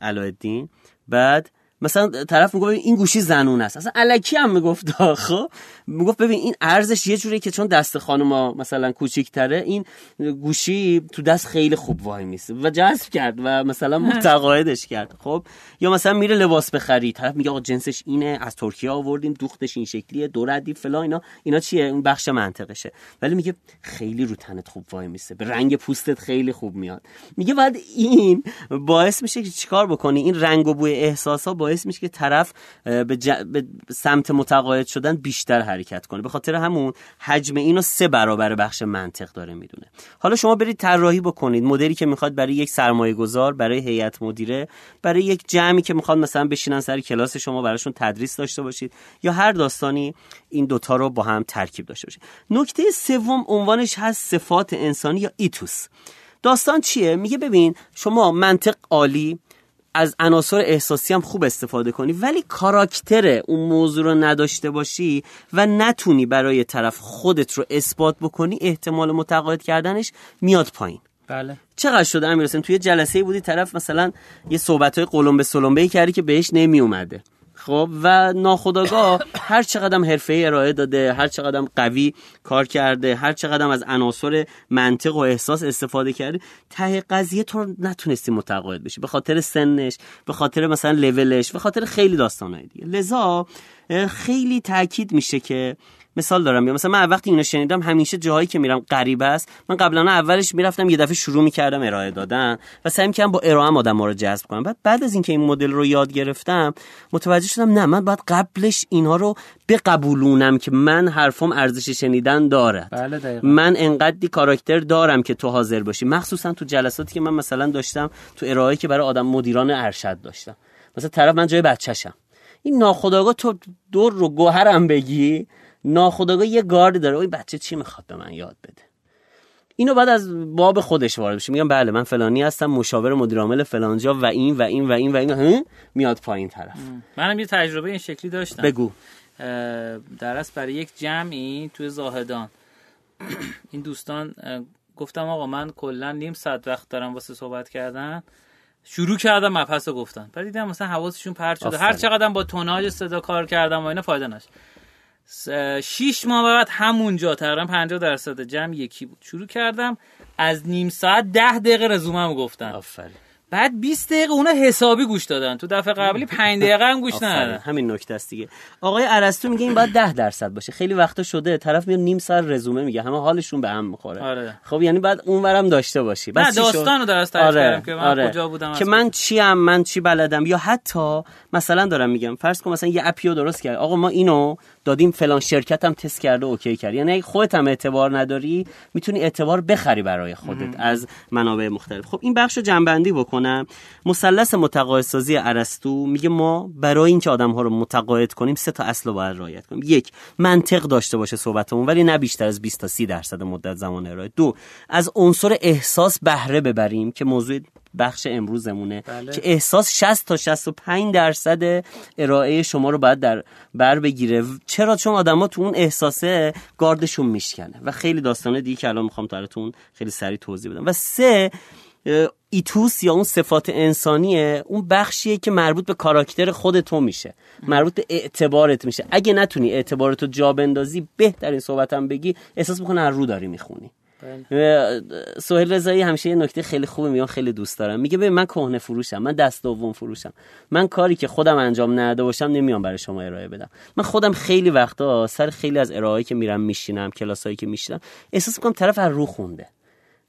علایالدین. بعد مثلا طرف میگه این گوشی زنون است. اصلا الکی هم می‌گفت خب می‌گفت ببین این ارزش یه جوری که چون دست خانوما مثلا کوچیک‌تره این گوشی تو دست خیلی خوب وای میسه و جذب کرد و مثلا متقاعدش کرد. خب؟ یا مثلا میره لباس بخری. طرف میگه آقا جنسش اینه از ترکیه آوردیم دوختش این شکلیه دو ردی فلان اینا. اینا چیه؟ اون بخش منطقشه. ولی میگه خیلی رو تنت خوب وای میسه. به رنگ پوستت خیلی خوب میاد. میگه بعد این باعث میشه که چیکار بکنی؟ این رنگ و بوی احساسا باعث میشه که طرف به, به سمت متقاعد شدن بیشتر حرکت کنه. به خاطر همون حجم اینو سه برابر بخش منطق داره می‌دونه. حالا شما برید طراحی بکنید. مدلی که می‌خواد برای یک سرمایه گذار برای هیئت مدیره برای یک جمعی که می‌خواد مثلا بشینن سر کلاس شما براشون تدریس داشته باشید. یا هر داستانی این دوتا رو با هم ترکیب داشته باشید. نکته سوم عنوانش هست صفات انسانی یا ایتوس. داستان چیه؟ میگه ببین شما منطق عالی از عناصر احساسی هم خوب استفاده کنی. ولی کاراکتر اون موضوع رو نداشته باشی و نتونی برای طرف خودت رو اثبات بکنی احتمال متقاعد کردنش میاد پایین. بله. چقدر شده؟ امیر توی جلسه بودی طرف مثلا یه صحبت های قلم به سلمبه کردی که بهش نمی اومده خب و ناخداگاه هر چقدر حرفه ارائه داده هر چقدر قوی کار کرده هر چقدر از عناصر منطق و احساس استفاده کرده ته قضیه تو نتونستی متقاعد بشی. به خاطر سنش به خاطر مثلا لولش به خاطر خیلی داستانهای دیگه. لذا خیلی تاکید میشه که مثال دارم. یا مثلا من وقتی اینو شنیدم همیشه جاهایی که میرم غریب است من قبلا اولش می‌رفتم یه دفعه شروع می‌کردم ارائه دادن و سعی می‌کردم با ارائه آدم رو جذب کنم. بعد بعد از اینکه این مدل رو یاد گرفتم متوجه شدم نه من باید قبلش اینها رو بقبولونم که من حرفم ارزش شنیدن دارد. بله من انقدری کاراکتر دارم که تو حاضر باشی. مخصوصا تو جلساتی که من مثلا داشتم تو ارائه که برای آدم مدیران ارشد داشتم. مثلا طرف من جای بچه‌شم. این ناخداگاه تو دور رو گوهرم بگی. ناخداگاه یه گارد داره. این بچه چی می‌خواد به من یاد بده؟ اینو بعد از باب خودش وارد بشه میگم بله من فلانی هستم مشاور مدیر عامل فلانجا و این و این و این و این. میاد پایین طرف. منم یه تجربه این شکلی داشتم. بگو. در برای یک جمعی توی زاهدان. این دوستان گفتم آقا من کلا نیم ساعت وقت دارم واسه صحبت کردن. شروع کردم مبحث رو گفتن. بعد دیدم مثلا حواسشون پرت شده. هر چقدر با توناژ صدا کار کردم و اینا فایده نشد شیش ماه بعد همونجا تقریبا 50 درصد جمع یکی بود. شروع کردم از نیم ساعت ده دقیقه رزومم گفتن آفرین. بعد 20 دقیقه اونا حسابی گوش دادن. تو دفعه قبلی 5 دقیقه هم گوش ندادن. همین نکته است دیگه. آقای ارسطو میگه این باید 10 درصد باشه. خیلی وقتا شده. طرف میاد نیم ساعت رزومه میگه. همه حالشون به هم می‌خوره. آره. خب یعنی بعد اونورم داشته باشی. بس داستانو درست آره. که من آره. کجا بودم که من چی ام من چی بلدم. یا حتی مثلا دارم میگم فرض کن مثلا یه اپیو درست کرد. آقا ما اینو دادیم فلان شرکت هم تست کرده اوکی کرد. یعنی خودت هم اعتبار نداری می‌تونی اعتبار بخری برای خودت از منابع مختلف. خب این بخش رو جنبندی بکنم. مثلث متقاعد سازی ارسطو میگه ما برای اینکه آدم ها رو متقاعد کنیم سه تا اصل رو باید رعایت کنیم. یک منطق داشته باشه صحبتمون ولی نه بیشتر از 20 تا 30 درصد مدت زمان ارائه. دو از عنصر احساس بهره ببریم که موضوع بخش امروزمونه بله. که احساس 60 تا 65 درصد ارائه شما رو باید در بر بگیره. چرا؟ چون آدما تو اون احساسه گاردشون میشکنه. و خیلی داستانه دیگه که الان می‌خوام براتون خیلی سریع توضیح بدم. و سه ایتوس یا اون صفات انسانیه اون بخشیه که مربوط به کاراکتر خود تو میشه. مربوط به اعتبارت میشه. اگه نتونی اعتبارتو جا بندازی بهترین صحبتم بگی احساس می‌کنه هر رو داری می‌خونی. سهیل رضایی همیشه یه نکته خیلی خوبه میگم خیلی دوست دارم. میگه ببین من کهنه فروشم من دست دوم فروشم. من کاری که خودم انجام نداده باشم نمیام برای شما ارائه بدم. من خودم خیلی وقتا سر خیلی از ارائه‌ای که میرم میشینم کلاسایی که میشینم احساس می‌کنم طرف از رو خونده.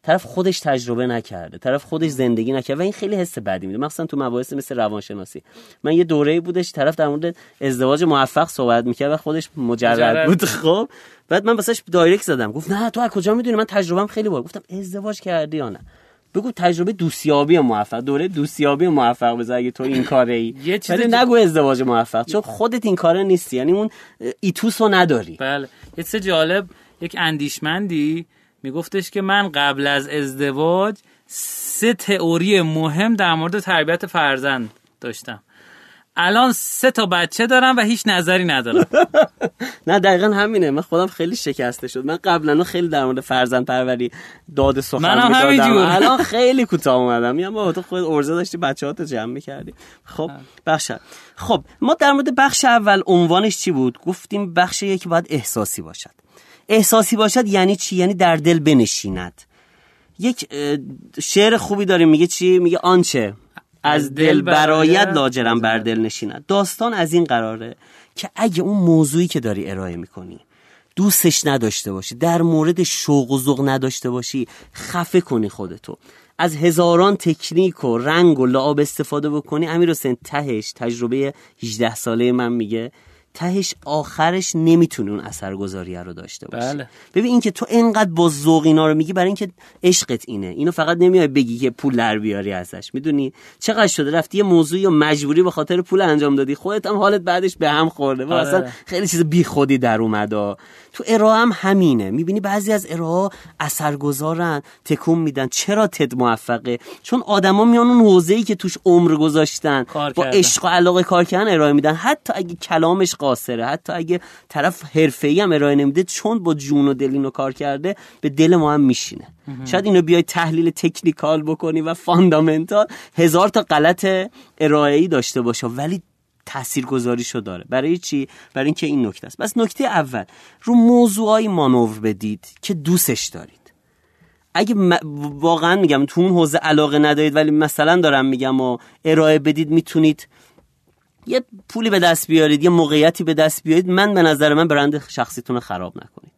طرف خودش تجربه نکرده طرف خودش زندگی نکرده و این خیلی حس بدی میده. مثلا تو مباحث مثل روانشناسی. من یه دوره بودش طرف در مورد ازدواج موفق صحبت می‌کرد و خودش مجرد, بود. خب بعد من واسش دایرکت زدم. گفت نه تو از کجا می‌دونی؟ من تجربم خیلی بود گفتم ازدواج کردی یا نه؟ بگو تجربه دوستیابی موفق دوره دوستیابی موفق بذار اگه تو این کاره ای. یه چیز ولی نگو ازدواج موفق چون خودت این کاره نیستی. یعنی اون ایتوسو نداری. بله. یه جالب یک اندیشمندی میگفتش که من قبل از ازدواج سه تئوری مهم در مورد تربیت فرزند داشتم. الان سه تا بچه دارم و هیچ نظری ندارم. نه دقیقا همینه. من خودم خیلی شکسته شد. من قبلا خیلی در مورد فرزند پروری داد سخن منم. همینجور. الان خیلی کوتاه اومدم. میگم بابا تو خود ارزه داشتی بچه‌هاتو جمع می‌کردی. خب بخش خب ما در مورد بخش اول عنوانش چی بود؟ گفتیم بخش یک باید احساسی باشد. احساسی باشد یعنی چی؟ یعنی در دل بنشیند. یک شعر خوبی داریم. میگه چی؟ میگه آنچه از دل برایت لاجرم بر دل نشیند. داستان از این قراره که اگه اون موضوعی که داری ارائه می‌کنی دوستش نداشته باشی در مورد شوق و ذوق نداشته باشی خفه کنی خودتو. از هزاران تکنیک و رنگ و لعاب استفاده بکنی. امیر حسین تهش تجربه 18 ساله من میگه. تهش آخرش نمی‌تونه اون اثرگذاریه رو داشته باشی بله. ببین این که تو انقدر با ذوق اینا رو میگی برای اینکه عشقت اینه. اینو فقط نمیای بگی که پول در بیاری ازش. می‌دونی؟ چقدر شده رفتی یه موضوعی یا مجبوری به خاطر پول انجام دادی. خودت هم حالت بعدش به هم خورده. و آره. اصلا خیلی چیز بیخودی در اومده. تو ارائه هم همینه. می‌بینی بعضی از ارائه اثرگذارن تکون میدن. چرا تد موفقه؟ چون آدما میان اون حوزه‌ای که توش عمر گذاشتن با. عشق و علاقه کار کردن ارائه میدن. حتی اگه کلامش قاصره. حتی اگه طرف حرفه‌ای هم ارائه نمیده چون با جون و دل اینو کار کرده به دل ما هم میشینه. شاید اینو بیای تحلیل تکنیکال بکنی و فاندامنتال هزار تا غلط ارائه‌ای داشته باشه ولی تاثیرگذاریشو داره. برای چی؟ برای اینکه این نکته است. بس نکته اول رو موضوعایی مانور بدید که دوستش دارید. اگه م- واقعا میگم تو اون حوزه علاقه ندارید ولی مثلا دارم میگم و ارائه بدید می‌تونید یه پولی به دست بیارید یه موقعیتی به دست بیارید من به نظر من برند شخصیتون رو خراب نکنید.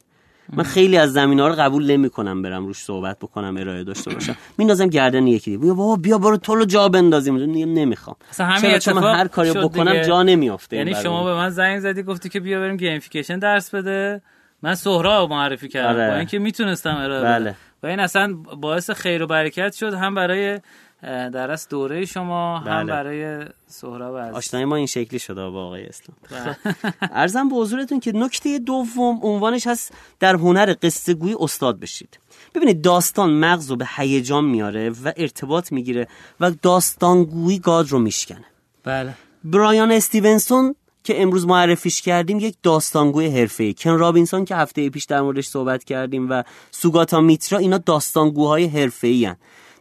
من خیلی از زمین ها رو قبول نمی کنم برم روش صحبت بکنم ارائه داشته باشم. میندازم گردن یکی دیگه. بیا بابا بیا برو تو رو جا بندازیم. نمی‌خوام. همین چرا؟ چون من هر کاری بکنم دیگه. جا نمیافته یعنی شما. به من زنگ زدی گفتی که بیا بریم گیمفیکیشن درس بده. من سهراب معرفی کردم. آره. با اینکه می‌تونستم ارائه بله. و این اصلا باعث خیر و برکت شد هم برای در از دوره شما هم بله. برای سهراب عزیز آشنایی ما این شکلی شده با آقای اسلام بله. ارزم به حضورتون که نکته دوم عنوانش هست در هنر قصه گویی استاد بشید ببینید داستان مغز رو به هیجان میاره و ارتباط می‌گیره و داستانگویی گاد رو میشکنه بله برایان استیونسون که امروز معرفیش کردیم یک داستانگوی حرفه‌ای کن رابینسون که هفته پیش در موردش صحبت کردیم و سوگاتا میترا اینا داستانگوهای حرفه‌ای هن.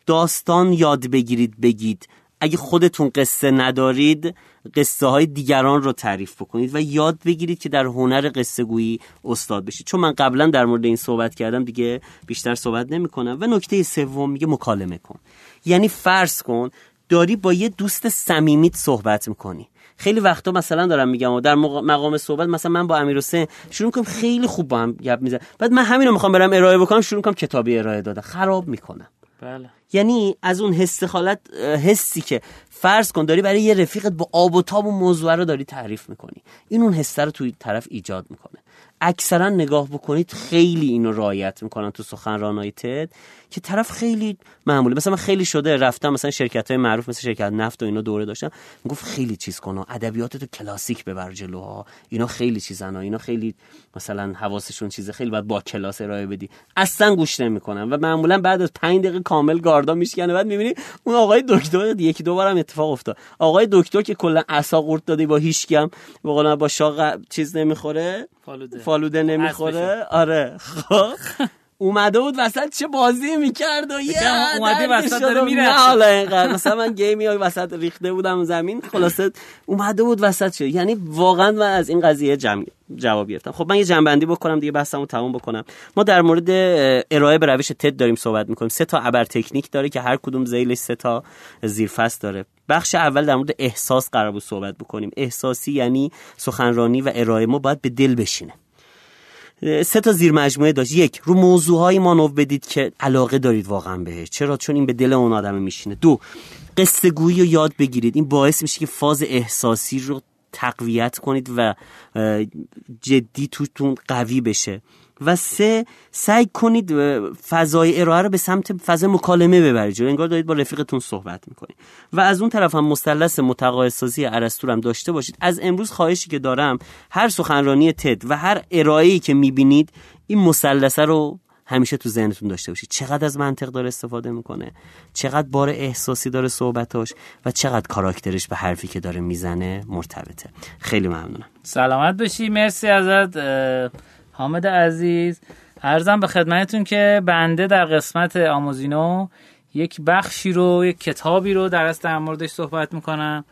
داستان یاد بگیرید بگید. اگه خودتون قصه ندارید قصه های دیگران رو تعریف بکنید و یاد بگیرید که در هنر قصه گویی استاد بشید. چون من قبلا در مورد این صحبت کردم دیگه بیشتر صحبت نمی کنم و نکته سوم میگه مکالمه کن. یعنی فرض کن داری با یه دوست صمیمیت صحبت می‌کنی. خیلی وقتا مثلا دارم میگم و در مق- مقام صحبت مثلا من با امیر حسین شروع کنم خیلی خوب با هم گپ می‌زنم. بعد من همین رو می‌خوام برم ارائه بکنم شروع کنم کتابی ارائه دادن. خراب می‌کنم. بله. یعنی از اون حس خالت حسی که فرض کن داری برای یه رفیقت با آب و تاب و موضوع رو داری تعریف می‌کنی. این اون حسه رو توی طرف ایجاد می‌کنه. اکثرا نگاه بکنید خیلی اینو رعایت می‌کنن تو سخنرانای تد که طرف خیلی معمولی مثلا من خیلی شده رفتم مثلا شرکت های معروف مثل شرکت نفت و اینا دوره داشتم. گفت خیلی چیز کن ادبیات تو کلاسیک ببر جلوها اینا خیلی چیزن ها. اینا خیلی مثلا حواسشون چیزه. خیلی باید با کلاس ارائه بدی. اصلا گوش نمی‌کنن و معمولا بعد از 5 دقیقه کامل گاردا میشکنه. بعد می‌بینی اون آقای دکتر یکی دو بارم اتفاق افتاد. آقای دکتر که کلا عصا قورت داده با قول من با شاق چیز نمی‌خوره. فالوده. فالوده نمی‌خوره؟ آره. خب. اومده بود وسط چه بازی می‌کرد و یه دردی وسط داره می‌رقصه. نه حالا اینقدر. مثلا من گیمی های وسط ریخته بودم زمین خلاصه اومده بود وسط شد. یعنی واقعا من از این قضیه جمع جواب گرفتم. خب من یه جنبندی بکنم دیگه بحثمو تموم بکنم. ما در مورد ارائه به روش تد داریم صحبت می‌کنیم. سه تا ابر تکنیک داره که هر کدوم زیلش سه تا زیرفصل داره. بخش اول در مورد احساس قرار بود صحبت بکنیم. احساسی یعنی سخنرانی و ارائه ما باید به دل بشینه. سه تا زیر مجموعه داشت. یک رو موضوعهای مانو بدید که علاقه دارید واقعا بهش. چرا؟ چون این به دل اون آدم میشینه. دو قصه گویی رو یاد بگیرید. این باعث میشه که فاز احساسی رو تقویت کنید و جدی توتون قوی بشه. و سه سعی کنید فضای ارائه رو به سمت فضای مکالمه ببرید انگار دارید با رفیقتون صحبت می‌کنید. و از اون طرف هم مثلث متقاعدسازی ارسطو هم داشته باشید. از امروز خواهشی که دارم هر سخنرانی تد و هر ارائه‌ای که می‌بینید این مثلثه رو همیشه تو ذهنتون داشته باشید. چقدر از منطق داره استفاده می‌کنه؟ چقدر بار احساسی داره صحبتاش؟ و چقدر کاراکترش به حرفی که داره می‌زنه مرتبطه؟ خیلی ممنونم. سلامت باشی. مرسی ازت. حامد عزیز. ارزم به خدمتتون که بنده در قسمت آموزینو یک بخشی رو یک کتابی رو درست در موردش صحبت می‌کنم.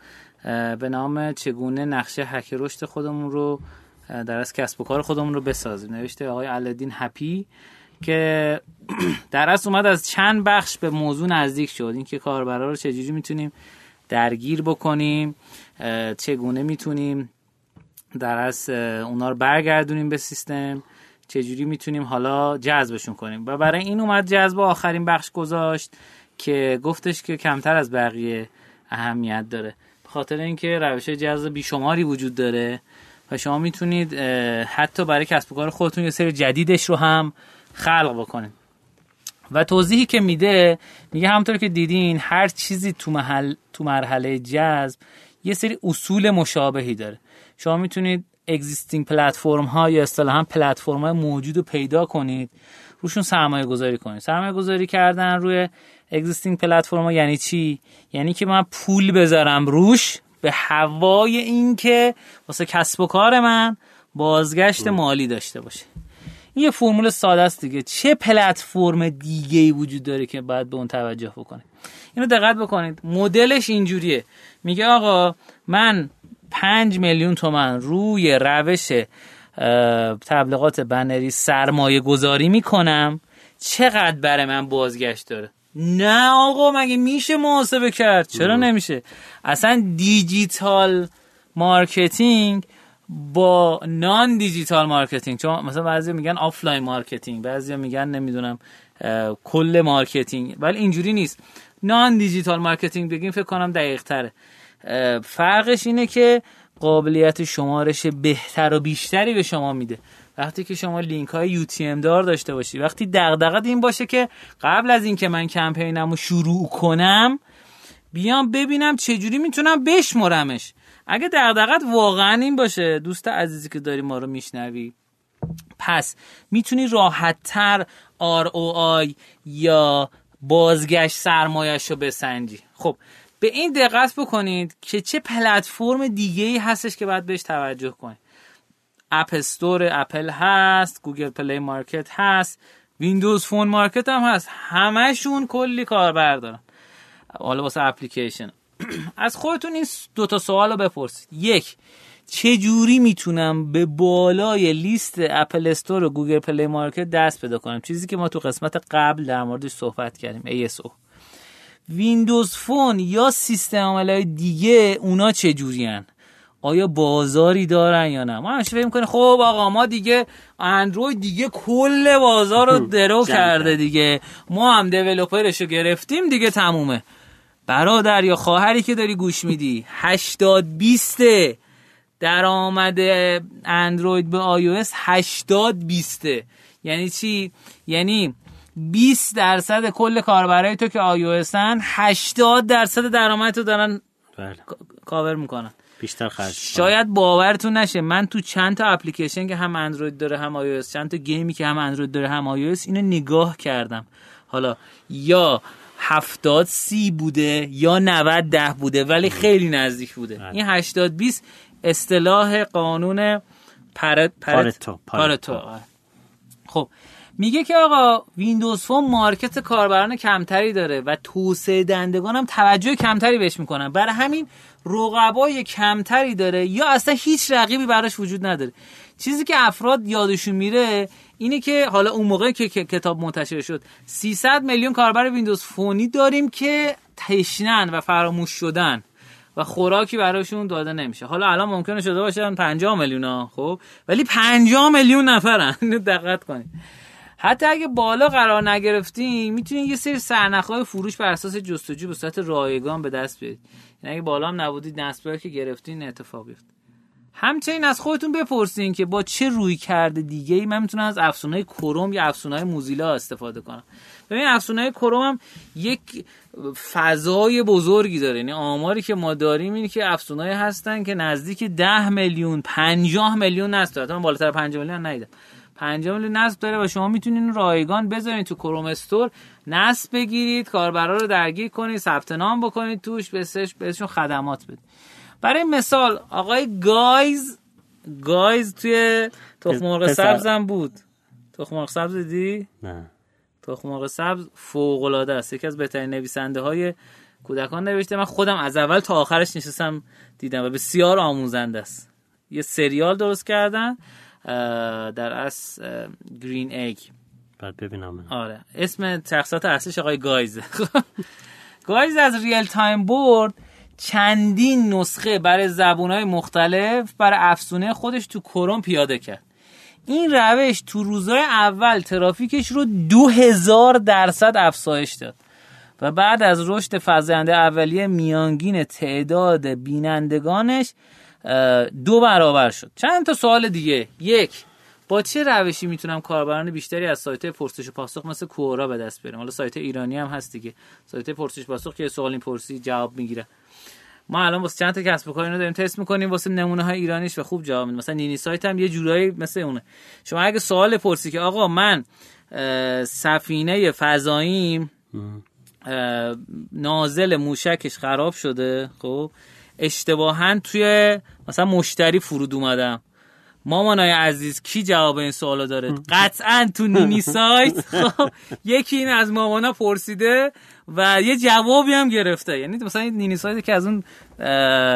به نام چگونه نقشه حک رشد خودمون رو در از کسب و کار خودمون رو بسازیم. نوشته آقای علدین هپی که در اصل اومد از چند بخش به موضوع نزدیک شد. اینکه کاربرا رو چجوری می‌تونیم درگیر بکنیم چگونه می‌تونیم در از اونا رو برگردونیم به سیستم. چجوری می‌تونیم حالا جذبشون کنیم؟ و برای این اومد جذب آخرین بخش گذاشت که گفتش که کمتر از بقیه اهمیت داره. خاطر اینکه روش جذب بیشماری وجود داره و شما می‌تونید حتی برای کسب و کار خودتون یه سری جدیدش رو هم خلق بکنید. و توضیحی که میده میگه همونطور که دیدین هر چیزی تو, محل، تو مرحله جذب یه سری اصول مشابهی داره. شما می‌تونید existing platform ها یا اصطلاحا پلتفرم های موجود رو پیدا کنید. روشون سرمایه گذاری کنید. سرمایه گذاری کردن روی existing platform ها یعنی چی؟ یعنی که من پول بذارم روش به هوای این که واسه کسب و کار من بازگشت مالی داشته باشه. این یه فرمول ساده است دیگه. چه پلتفرم دیگه ای وجود داره که باید به اون توجه بکنه؟ اینو دقت بکنید. مدلش اینجوریه. میگه آقا من پنج میلیون تومن روی روش تبلیغات بنری سرمایه گذاری می‌کنم. چقدر برای من بازگشت داره؟ نه آقا مگه میشه محاسبه کرد؟ چرا نمیشه؟ اصلا دیجیتال marketing با non-digital marketing چون مثلا بعضی میگن offline marketing بعضی میگن نمی‌دونم cold marketing ولی اینجوری نیست. non-digital marketing بگیم فکر کنم دقیق تره فرقش اینه که قابلیت شمارش بهتر و بیشتری به شما میده. وقتی که شما لینک های UTM دار داشته باشی وقتی دغدغت این باشه که قبل از اینکه من کمپینم رو شروع کنم بیام ببینم چجوری می‌تونم بشمرمش. اگه دغدغت واقعا این باشه دوست عزیزی که داری ما رو میشنوی پس می‌تونی راحت تر ROI یا بازگشت سرمایش رو بسنجی. خب به این دقت بکنید که چه پلتفرم دیگه ای هستش که باید بهش توجه کنید. App Store اپل هست Google Play Market هست Windows Phone Market هم هست. همشون کلی کاربر دارن. حالا واسه اپلیکیشن. از خودتون این دو تا سوال رو بپرسید. یک چه جوری می‌تونم به بالای لیست Apple Store و Google Play Market دست پیدا کنم؟ چیزی که ما تو قسمت قبل در موردش صحبت کردیم ASO Windows Phone یا سیستم عاملای دیگه اونا چه جورین؟ آیا بازاری دارن یا نه؟ ما همیشه فکر می‌کنیم خب آقا ما دیگه اندروید دیگه کل بازار رو درو کرده دیگه. ما هم developer ش رو گرفتیم دیگه تمومه. برادر یا خواهری که داری گوش میدی؟ 80 20 درآمد اندروید به آی او 80 20 یعنی چی؟ یعنی 20 درصد کل کاربرای تو که آی او 80 درصد درآمد تو دارن بله. کاور می‌کنن. بیشتر خرج شاید باورتون نشه من تو چند تا اپلیکیشن که هم اندروید داره هم آی چند تا game ی که هم اندروید داره هم آی اینو نگاه کردم. حالا یا هفتاد سی بوده یا 90 ده بوده ولی خیلی نزدیک بوده. بله. این هشتاد 20 اصطلاح قانون پرت پارتو, پارتو. خب میگه که آقا Windows Phone Market کاربران کمتری داره و توسعه دهندگان هم توجه کمتری بهش می‌کنن. برای همین رقبای کمتری داره یا اصلا هیچ رقیبی براش وجود نداره. چیزی که افراد یادشون میره اینه که حالا اون موقع که کتاب منتشر شد 300 میلیون کاربر ویندوز فونی داریم که تشنن و فراموش شدن و خوراکی براشون داده نمیشه. حالا الان ممکنه شده باشن 50 میلیون ها خب؟ ولی 50 میلیون نفرن. دقت کنید. حتی اگه بالا قرار نگرفتیم می‌تونید یه سری سرنخهای فروش بر اساس جستجو به صورت رایگان به دست بیارید. یعنی اگه بالا هم نبودید نصبی که گرفتین اتفاق بیفته. همچنین از خودتون بپرسین که با چه روی کرده دیگه ای من می‌تونم از افسونهای کروم یا افسونهای موزیلا استفاده کنم. ببین افسونهای کروم هم یک فضای بزرگی داره. یعنی آماری که ما داریم اینه که افسونهای هستن که نزدیک 10 میلیون 50 میلیون نصب داره من بالاتر 50 میلیون ندیدم. 50 میلیون نصب داره و شما می‌تونین رایگان بذارین تو کروم استور. نصب بگیرید کاربرا رو درگیر کنید ثبت نام بکنید توش بهشون خدمات بدید. برای مثال آقای گایز گایز توی تخم مرغ سبزم بود. تخم مرغ سبز دیدی؟ نه. تخم مرغ سبز فوق العاده است. یکی از بهترین نویسنده های کودکان نوشته. من خودم از اول تا آخرش نشستم دیدم و بسیار آموزنده است. یه سریال درست کردن. Dr. Seuss Green Eggs بعد ببینم. آره. اسم شخصیت اصلیش آقای گایز. گایز از RealtimeBoard چندین نسخه برای زبونهای مختلف برای افزونه خودش تو کروم پیاده کرد. این روش تو روزهای اول ترافیکش رو دو هزار درصد افزایش داد و بعد از رشد فزاینده اولیه میانگین تعداد بینندگانش دو برابر شد. چند تا سوال دیگه؟ یک با چه روشی می‌تونم کاربران بیشتری از سایت پرسش و پاسخ مثل Quora به دست بیارم؟ حالا سایت ایرانی هم هست دیگه. سایت پرسش پاسخ که سوال پرسی جواب می‌گیره. ما الان واسه چند تا کسب و کار اینو داریم تست می‌کنیم واسه نمونه های ایرانیش و خوب جواب میده. مثلا نینی سایت هم یه جورایی مثل اونه. شما اگه سوال پرسی که آقا من سفینه فضاییم نازل موشکش خراب شده خب؟ اشتباها توی مثلا مشتری فرود اومدم. مامانای عزیز کی جواب این سوالو داره؟ قطعا تو نینی سایت. خب یکی این از مامانا پرسیده و یه جوابی هم گرفته. یعنی مثلا نینی سایت که از اون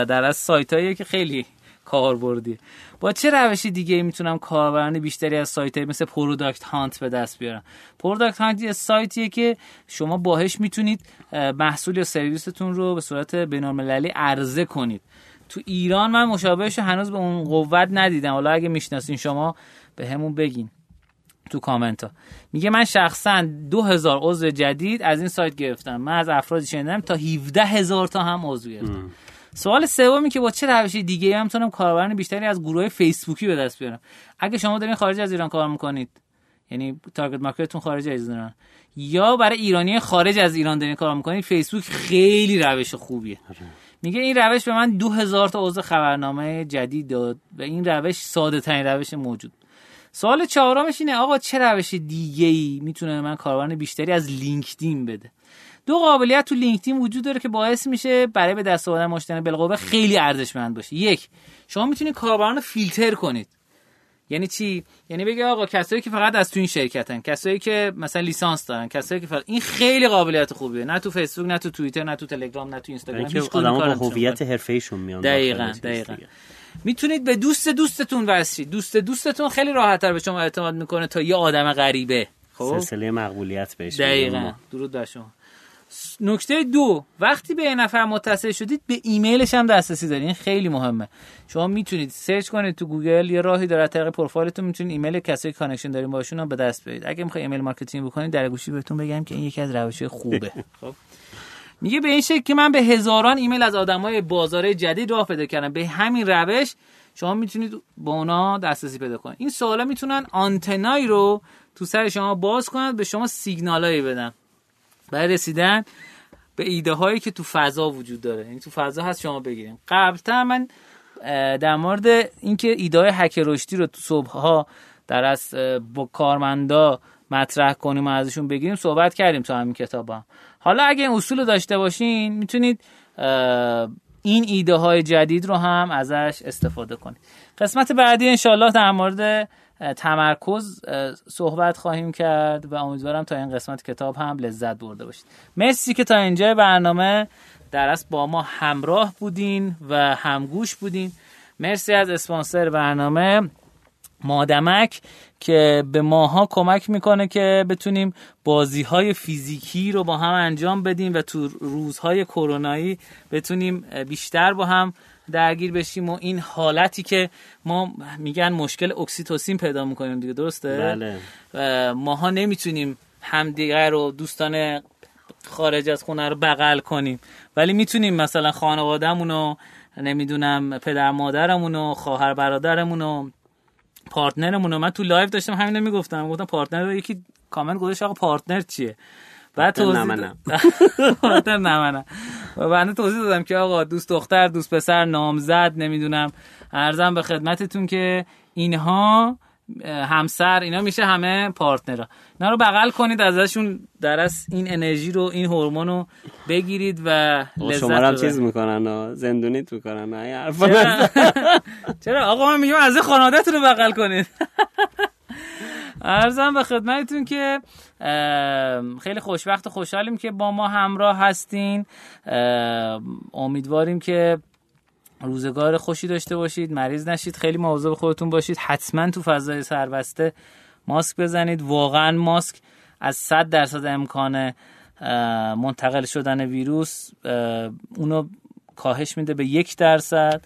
در از سایت که خیلی کاربردی. با چه روشی دیگه می‌تونم کاربران بیشتری از سایت مثل Product Hunt به دست بیارم؟ Product Hunt یه سایتیه که شما باهش می‌تونید محصول یا سرویستون رو به صورت بین‌المللی عرضه کنید. تو ایران من مشابهش هنوز به اون قوت ندیدم. حالا اگه می‌شناسین شما به همون بگین تو کامنت ها میگه من شخصا دو هزار عضو جدید از این سایت گرفتم. من از افرادی شنیدم تا 17 هزار تا هم عضو گرفتم. سوال سومی که با چه روشی دیگه هم می‌تونم کاربران بیشتری از گروه فیسبوکی به دست بیارم؟ اگه شما دارین خارج از ایران کار می‌کنید یعنی تارگت مارکتتون خارج از ایران یا برای ایرانی خارج از ایران دارین کار می‌کنید فیسبوک خیلی روش خوبیه. میگه این روش به من دو هزار تا عضو خبرنامه جدید داد و این روش ساده ترین روش موجود. سوال چهارمش اینه آقا چه روش دیگه ای می‌تونه من کاربران بیشتری از لینکدین بده؟ دو قابلیت تو لینکدین وجود داره که باعث میشه برای به دست آوردن مشتری بالقوه خیلی ارزشمند باشه. یک شما می‌تونید کاربران رو فیلتر کنید. یعنی چی؟ یعنی بگه آقا کسایی که فقط از تو این شرکتن کسایی که مثلا لیسانس دارن کسایی که فقط این خیلی قابلیت خوبیه. نه تو فیسبوک نه تو توییتر نه تو تلگرام نه تو اینستاگرام یعنی هیچ با هویت حرفه‌ایشون میان دقیقاً دقیقاً. می‌تونید به دوست دوستتون وصل دوست دوستتون خیلی راحتتر به شما اعتماد می‌کنه تا یه آدم غریبه. خب؟ سلسله مقبولیت بهش دقیقاً. درود بر شما. نکته دو وقتی به یه نفر متصل شدید به ایمیلش هم دسترسی دارین خیلی مهمه. شما می‌تونید search کنید تو گوگل یه راهی داره طریق پروفایلتون می‌تونید ایمیل کسایی connection دارین باشون هم به دست بیارید اگه می‌خواید email marketing بکنید در گوشی بهتون بگم که این یکی از روش خوبه. خب. میگه به این شکل که من به هزاران ایمیل از آدمای بازار جدید راه پیدا کردم. به همین روش شما می‌تونید با اونا دسترسی پیدا کنید. این سوالا می‌تونن آنتنایی رو تو سر شما باز کنند به شما سیگنالایی بدن. برای رسیدن به ایده هایی که تو فضا وجود داره. یعنی تو فضا هست شما بگیریم. قبلتر من در مورد اینکه ایده های هک رشدی رو تو صبح ها در از با کارمندا مطرح کنیم و ازشون بگیریم صحبت کردیم تو همین کتاب هم. حالا اگه این اصول داشته باشین می‌تونید این ایده های جدید رو هم ازش استفاده کنید. قسمت بعدی انشالله در مورد تمرکز صحبت خواهیم کرد و امیدوارم تا این قسمت کتاب هم لذت برده باشید. مرسی که تا اینجا برنامه در با ما همراه بودین و همگوش بودین. مرسی از اسپانسر برنامه مادمک که به ماها کمک می‌کنه که بتونیم بازی های فیزیکی رو با هم انجام بدیم و تو روزهای کرونایی بتونیم بیشتر با هم درگیر بشیم و این حالتی که ما میگن مشکل اکسیتوسین پیدا می‌کنیم دیگه درسته؟ بله. ماها نمی‌تونیم همدیگر رو دوستان خارج از خونه رو بغل کنیم. ولی می‌تونیم مثلا خانوادهمون رو نمی‌دونم پدر مادرمون و خواهر برادرمون و partner مون من تو live داشتم همین می‌گفتم. گفتم partner رو یکی کامنت گذاشت آقا partner چیه؟ بعد توضیح پارتنر نمنم و بعد توضیح دادم که آقا دوست دختر دوست پسر نامزد نمی‌دونم. ارزم به خدمتتون که اینها همسر اینا میشه همه پارتنرها اینا رو بغل کنید ازشون در از این انرژی رو این هورمون رو بگیرید و لذت شما هم چیز می‌کنن زندونیت می‌کنن نه چرا؟ چرا؟ آقا من میگم از خانوادهتون رو بغل کنید. ارزم به خدمتتون که خیلی خوشبخت و خوشحالیم که با ما همراه هستین. امیدواریم که روزگار خوشی داشته باشید مریض نشید خیلی مواظب خودتون باشید. حتما تو فضای سربسته ماسک بزنید. واقعا ماسک از 100 درصد امکان منتقل شدن ویروس اونو کاهش میده به یک درصد.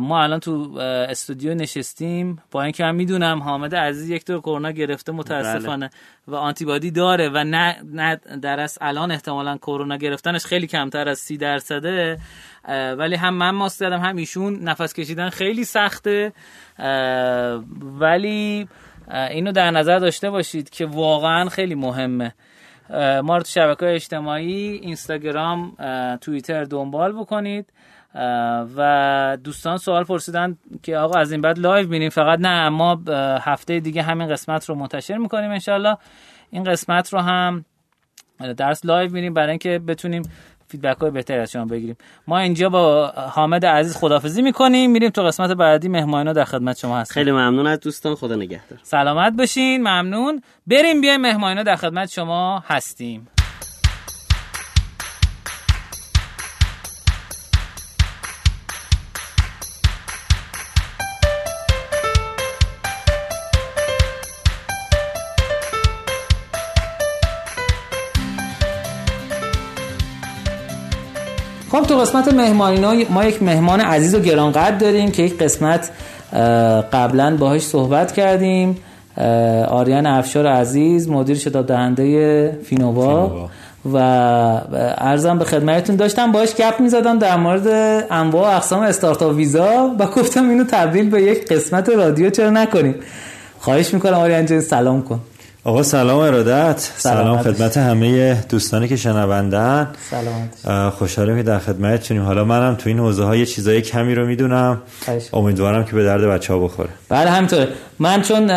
ما الان تو استودیو نشستیم. با اینکه من می‌دونم حامد عزیز یک دور کرونا گرفته متاسفانه بله. و آنتیبادی داره و نه, نه در الان احتمالا کرونا گرفتنش خیلی کمتر از سی درصده. ولی هم من ماسک زدم هم ایشون. نفس کشیدن خیلی سخته. ولی اینو در نظر داشته باشید که واقعا خیلی مهمه. ما رو تو شبکه اجتماعی اینستاگرام توییتر دنبال بکنید. و دوستان سوال پرسیدن که آقا از این بعد لایو بینیم فقط نه ما هفته دیگه همین قسمت رو منتشر می‌کنیم انشالله این قسمت رو هم درس لایو بینیم برای اینکه بتونیم فیدبک های بهتری از شما بگیریم. ما اینجا با حامد عزیز خدافزی می‌کنیم. میریم تو قسمت بعدی مهمانینا در خدمت شما هستیم. خیلی ممنون از دوستان. خدا نگهدار. سلامت باشین. ممنون. بریم بیایم مهمانینا در خدمت شما هستیم. تو قسمت مهمانی ما یک مهمان عزیز و گرانقدر داریم که یک قسمت قبلا باهاش صحبت کردیم. آریان افشار عزیز مدیر شتاب دهنده فینووا. و ارزم به خدمتتون داشتم باهاش گپ می‌زدم در مورد انواع اقسام استارتاپ ویزا و گفتم اینو تبدیل به یک قسمت رادیو چرا نکنیم؟ خواهش می‌کنم آریان جان سلام کن. آقا سلام ارادت. سلام, خدمت همه دوستانی که شنوندن. سلامت خوشحالم که در خدمتتونیم. حالا منم تو این حوزه های چیزای کمی رو می‌دونم. امیدوارم که به درد بچه ها بخوره. بله همینطور من چون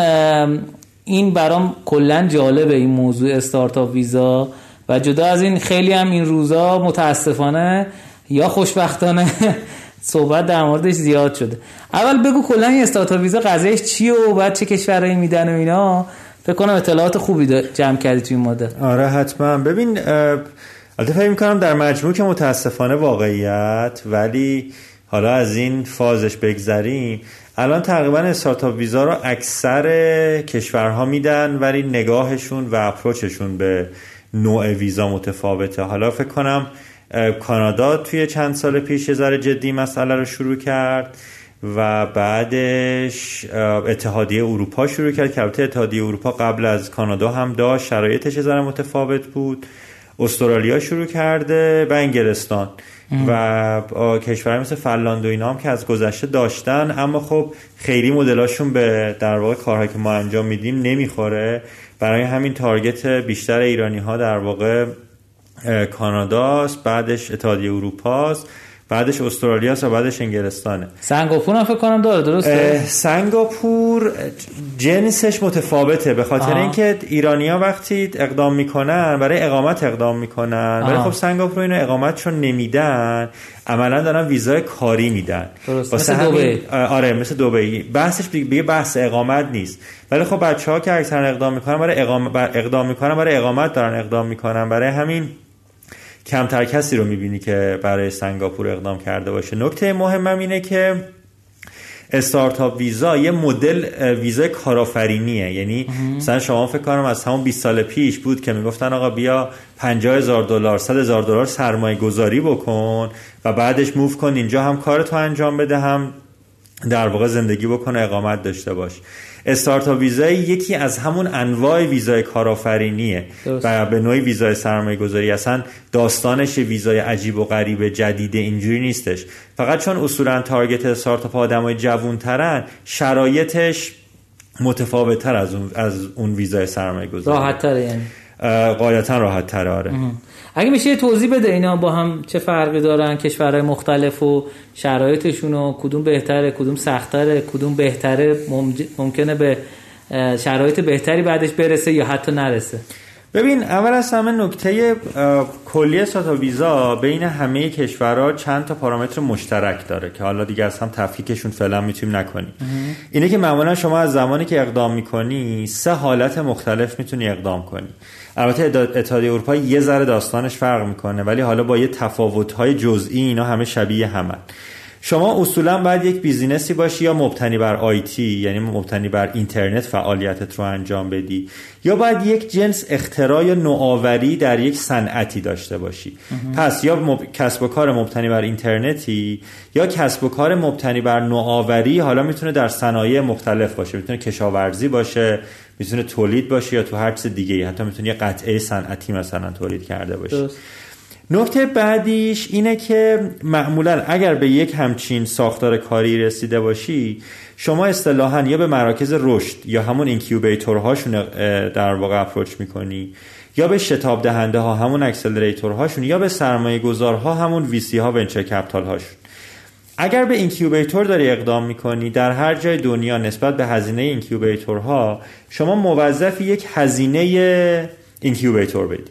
این برام کلا جالبه این موضوع استارتاپ ویزا و جدا از این خیلی هم این روزا متاسفانه یا خوشبختانه صحبت در موردش زیاد شده. اول بگو کلا این استارتاپ ویزا قضیهش چیه و بعد چه کشورهایی میدن و اینا. فکر کنم اطلاعات خوبی جمع کردی توی این مدت. آره حتما. ببین البته فکر می‌کنم در مجموع که متاسفانه واقعیت ولی حالا از این فازش بگذریم الان تقریبا استارتاپ ویزا رو اکثر کشورها میدن ولی نگاهشون و اپروچشون به نوع ویزا متفاوته. حالا فکر کنم کانادا توی چند سال پیش یه جدی مسئله رو شروع کرد. و بعدش اتحادیه اروپا شروع کرد که البته اتحادیه اروپا قبل از کانادا هم داشت شرایطش ذره متفاوت بود. استرالیا شروع کرده و انگلستان. و کشور مثل فنلاند و اینا هم که از گذشته داشتن اما خب خیلی مدلاشون به در واقع کارهایی که ما انجام میدیم نمی‌خوره. برای همین تارگت بیشتر ایرانی ها در واقع کاناداست بعدش اتحادیه اروپاست. بعدش استرالیا و بعدش انگلستانه. سنگاپور هم فکر کنم داره درسته؟ سنگاپور جنسش متفاوته به خاطر اینکه ایرانیا وقتی اقدام می‌کنن برای اقامت اقدام می‌کنن ولی خب سنگاپور اینو اقامت چون نمیدن عملا دارن ویزای کاری میدن. مثل دوبی آره مثل دوبی بحثش دیگه بحث اقامت نیست. ولی خب بچه ها که اکثرا اقدام می‌کنن برای اقدام می‌کنن برای اقامت دارن اقدام می‌کنن. برای همین کمتر کسی رو می‌بینی که برای سنگاپور اقدام کرده باشه. نکته مهمم اینه که استارتاپ ویزا یه مدل ویزا کارآفرینیه. یعنی مثلا شما فکر کنم از همون 20 سال پیش بود که می‌گفتن آقا بیا 50 هزار دلار 100 هزار دلار سرمایه گذاری بکن و بعدش موو کن اینجا هم کارتو انجام بده هم در واقع زندگی بکنه اقامت داشته باش. استارتاپ ویزای یکی از همون انواع ویزای کارآفرینیه و به نوعی ویزای سرمایه گذاری اصلا داستانش ویزای عجیب و غریب جدید اینجوری نیستش. فقط چون اصولا تارگت استارتاپ آدمای جوونترن شرایطش متفاوت تر از اون از اون ویزای سرمایه گذاری راحت تره یعنی قاعدتا راحت تره آره اگه میشه توضیح بده اینا با هم چه فرقی دارن کشورهای مختلف و شرایطشون و کدوم بهتره کدوم سختره کدوم بهتره ممکنه به شرایط بهتری بعدش برسه یا حتی نرسه. ببین اول از همه نکته کلی ساتا ویزا بین همه کشورها چند تا پارامتر مشترک داره که حالا دیگه از هم تفکیکشون فعلا می‌تونیم نکنیم. اینه که معمولا شما از زمانی که اقدام می‌کنی سه حالت مختلف می‌تونی اقدام کنی. البته اتحادیه اروپا یه ذره داستانش فرق می‌کنه ولی حالا با یه تفاوت‌های جزئی اینا همه شبیه همن. شما اصولا باید یک بیزینسی باشی یا مبتنی بر آیتی یعنی مبتنی بر اینترنت فعالیتت رو انجام بدی یا باید یک جنس اختراع یا نوآوری در یک صنعتی داشته باشی. پس یا مب... کسب و کار مبتنی بر اینترنتی یا کسب و کار مبتنی بر نوآوری حالا می‌تونه در صنایع مختلف باشه می‌تونه کشاورزی باشه می‌تونه تولید باشه یا تو هر چیز دیگه حتی می‌تونه یه قطعه صنعتی مثلا تولید کرده باشه نکته بعدیش اینه که معمولا اگر به یک همچین ساختار کاری رسیده باشی شما اصطلاحا یا به مراکز رشد یا همون incubator هاشون در واقع approach می‌کنی یا به شتاب دهنده ها همون accelerator هاشون یا به سرمایه گذارها همون VC ها venture capital هاشون اگر به incubator داری اقدام می‌کنی در هر جای دنیا نسبت به هزینه incubator ها شما موظف یک هزینه incubator بدی.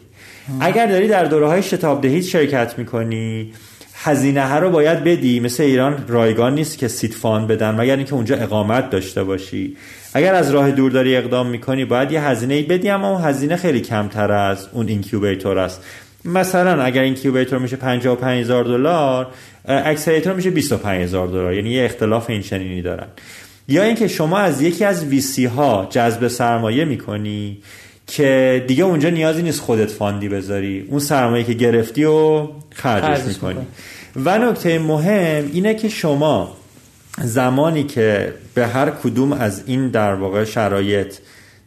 اگر داری در دوره های شتاب دهی شرکت می‌کنی هزینه ها رو باید بدی. مثل ایران رایگان نیست که seed fund بدن مگر اینکه اونجا اقامت داشته باشی. اگر از راه دور داری اقدام می‌کنی باید یه هزینه بدی اما اون هزینه خیلی کمتر از اون incubator است. مثلا اگر incubator میشه 55000 دلار accelerator میشه 25000 دلار. یعنی یه اختلاف این چنینی دارن. یا اینکه شما از یکی از ویسی ها جذب سرمایه می‌کنی که دیگه اونجا نیازی نیست خودت فاندی بذاری. اون سرمایه که گرفتی و خرجش می‌کنی. و نکته مهم اینه که شما زمانی که به هر کدوم از این در واقع شرایط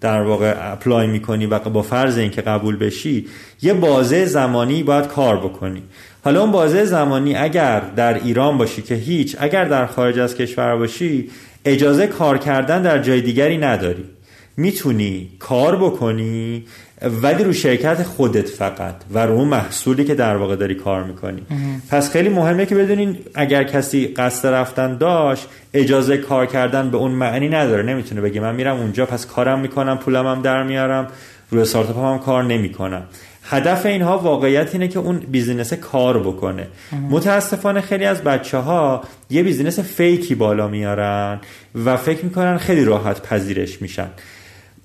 در واقع اپلای می‌کنی و با فرض اینکه قبول بشی یه بازه زمانی باید کار بکنی. حالا اون بازه زمانی اگر در ایران باشی که هیچ اگر در خارج از کشور باشی اجازه کار کردن در جای دیگری نداری. می‌تونی کار بکنی ولی رو شرکت خودت فقط و رو محصولی که در واقع داری کار می‌کنی. پس خیلی مهمه که بدونین اگر کسی قصد رفتن داشت اجازه کار کردن به اون معنی نداره. نمی‌تونه بگه من میرم اونجا پس کارم می‌کنم پولم هم در میارم روی استارتاپ هم کار نمی‌کنم. هدف اینها واقعیت اینه که اون بیزینس کار بکنه. متاسفانه خیلی از بچه ها یه business fake ی بالا میارن و فکر می‌کنن خیلی راحت پذیرش میشن.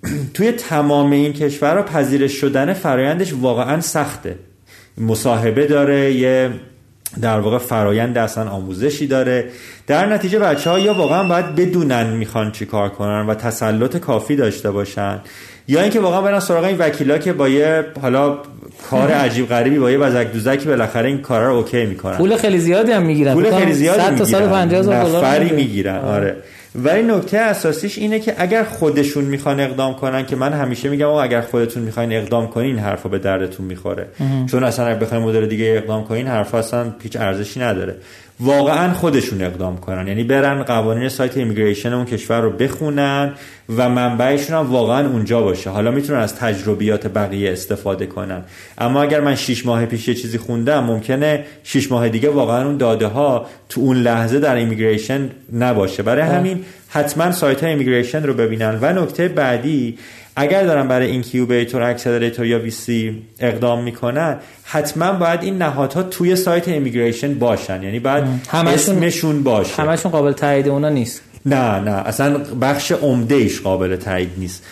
توی تمام این کشورها پذیرش شدن فرایندش واقعا سخته. مصاحبه داره یه در واقع فرایند اصلا آموزشی داره. در نتیجه بچه ها یا واقعا باید بدونن می‌خوان چی کار کنن و تسلط کافی داشته باشن. یا اینکه واقعا برن سراغ این وکیلا که با یه حالا کار عجیب غریبی با یه دوز و کلکی بالاخره این کارا رو okay می‌کنن. پول خیلی زیادی هم می‌گیرن. پول خیلی زیادی می‌گیرن. 100 تا 150 دلار می‌گیرن. آره. ولی نکته اساسیش اینه که اگر خودشون می‌خوان اقدام کنن که من همیشه میگم آقا اگر خودتون می‌خواین اقدام کنین حرفا به دردتون می‌خوره. چون اصلا اگر بخواین مدل دیگه اقدام کنین حرفا اصلا هیچ ارزشی نداره. واقعا خودشون اقدام کنن. یعنی برن قوانین سایت immigration اون کشور رو بخونن و منبعشون هم واقعا اونجا باشه. حالا می‌تونن از تجربیات بقیه استفاده کنن. اما اگر من 6 ماه پیش یه چیزی خوندم ممکنه 6 ماه دیگه واقعا اون داده ها تو اون لحظه در immigration نباشه. برای همین حتما سایت های immigration رو ببینن. و نکته بعدی اگر دارن برای incubator accelerator یا VC اقدام می‌کنن حتما باید این نهادها توی سایت immigration باشن. یعنی باید اسمشون باشه. همشون قابل تایید اونا نیست. نه نه اصلا بخش عمده ایش قابل تایید نیست.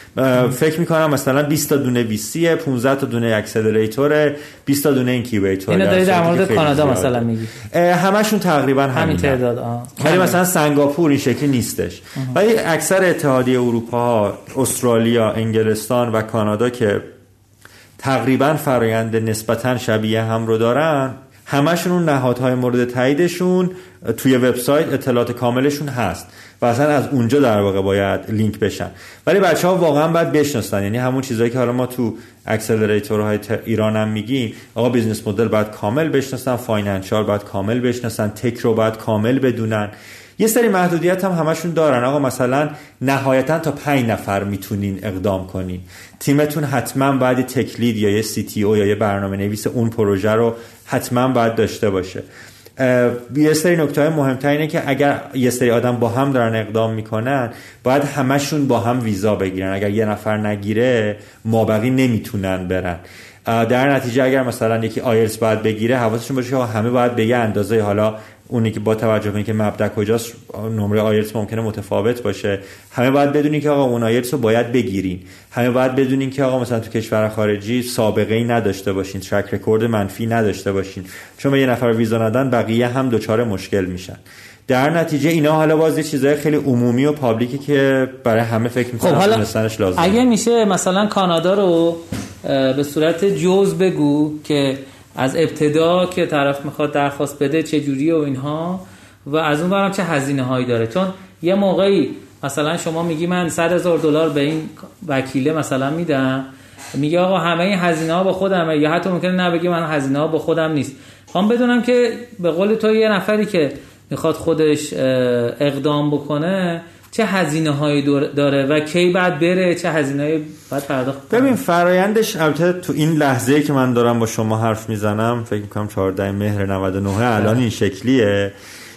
فکر می‌کنم مثلا 20 تا دونه VC 15 تا دونه accelerator 20 تا دونه incubator اینو داری در مورد کانادا مثلا میگی. همشون تقریبا همین تعداد ولی مثلا سنگاپور این شکلی نیستش. ولی اکثر اتحادیه اروپا استرالیا انگلستان و کانادا که تقریبا فرایند نسبتا شبیه هم رو دارن همشون اون نهادهای مورد تاییدشون توی وبسایت اطلاعات کاملشون هست و اصلا از اونجا در واقع باید لینک بشن. ولی بچه ها واقعا باید بشناسن یعنی همون چیزهایی که حالا ما تو accelerator های ایران هم میگیم آقا business model باید کامل بشناسن financial باید کامل بشناسن tech رو باید کامل بدونن. یه سری محدودیت هم همشون دارن. آقا مثلا نهایتا تا پنج نفر می‌تونین اقدام کنین. تیمتون حتما باید tech lead یا یه CTO یا یه برنامه نویس اون پروژه رو حتما باید داشته باشه. یه سری نکته های مهمتر اینه که اگر یه سری آدم با هم دارن اقدام می‌کنن باید همشون با هم ویزا بگیرن. اگر یه نفر نگیره مابقی نمی‌تونن برن. در نتیجه اگر مثلا یکی آیلتس باید بگیره حواسشون باشه که همه باید به یه اندازه حالا اونی که با توجه به که مبدا کجاست نمره آیلتس ممکنه متفاوت باشه. همه باید بدونین که آقا اون آیلتس رو باید بگیرین. همه باید بدونین که آقا مثلا تو کشور خارجی سابقه ای نداشته باشین track record منفی نداشته باشین. چون به یه نفر ویزا ندن بقیه هم دچار مشکل میشن. در نتیجه اینا حالا باز یه چیزای خیلی عمومی و پابلیکی که برای همه فکر می‌کنن خب لازم اگه میشه مثلا کانادا رو به صورت جز بگو که از ابتدا که طرف می‌خواد درخواست بده چه جوری و اینها و از اون برم چه هزینه هایی داره. چون یه موقعی مثلا شما میگی من 100 هزار دلار به این وکیله مثلا میدم میگه آقا همه این هزینه ها با خودمه یا حتی ممکنه نبگی من هزینه ها با خودم نیست. خواهم بدونم که به قول تو یه نفری که می‌خواد خودش اقدام بکنه چه هزینه هایی داره و کی بعد بره چه هزینه هایی باید پرداخت ببین فرایندش البته تو این لحظه که من دارم با شما حرف می‌زنم فکر می‌کنم 14 مهر 99 الان این شکلیه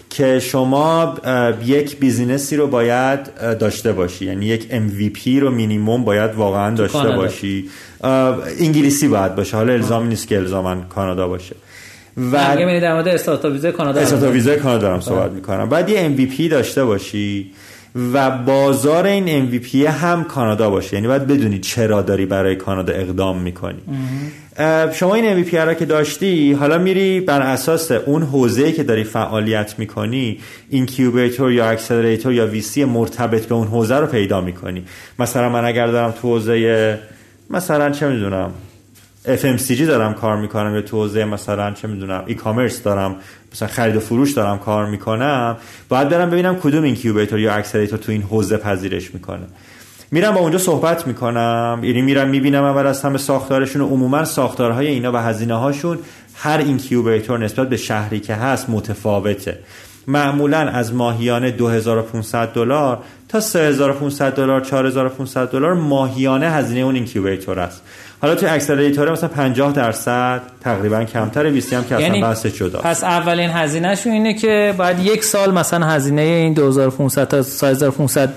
که شما یک بیزینسی رو باید داشته باشی. یعنی یک MVP رو مینیموم باید واقعا داشته باشی. انگلیسی باید باشه. حالا الزامی نیست که الزاما کانادا باشه. و اگه در مورد استارتاپ ویزای کانادا استارتاپ ویزای کانادا دارم صحبت می‌کنم. بعد یه MVP داشته باشی. و بازار این MVP هم کانادا باشه. یعنی باید بدونی چرا داری برای کانادا اقدام می‌کنی. شما این MVP را که داشتی حالا میری بر اساس اون حوزه‌ای که داری فعالیت می‌کنی incubator یا accelerator یا VC مرتبط به اون حوزه رو پیدا می‌کنی. مثلا من اگر دارم تو حوزه مثلا چه می‌دونم FMCG دارم کار می‌کنم یا تو حوزه مثلا چه می‌دونم e-commerce دارم. مثلا خرید و فروش دارم کار می‌کنم باید برم ببینم کدوم incubator یا accelerator تو این حوزه پذیرش می‌کنه. میرم با اونجا صحبت می‌کنم یعنی میرم می‌بینم اول از همه ساختارشون و عموما ساختارهای اینا و هزینه هاشون هر incubator نسبت به شهری که هست متفاوته. معمولا از ماهیانه 2500 دلار تا 3500 دلار 4500 دلار ماهیانه هزینه اون incubator است. حالا تو accelerator مثلا 50 درصد تقریبا کمتر 20 هم که یعنی اصلا بحث جدا. پس اولین هزینهشون اینه که بعد یک سال مثلا هزینه این 2500 تا 3500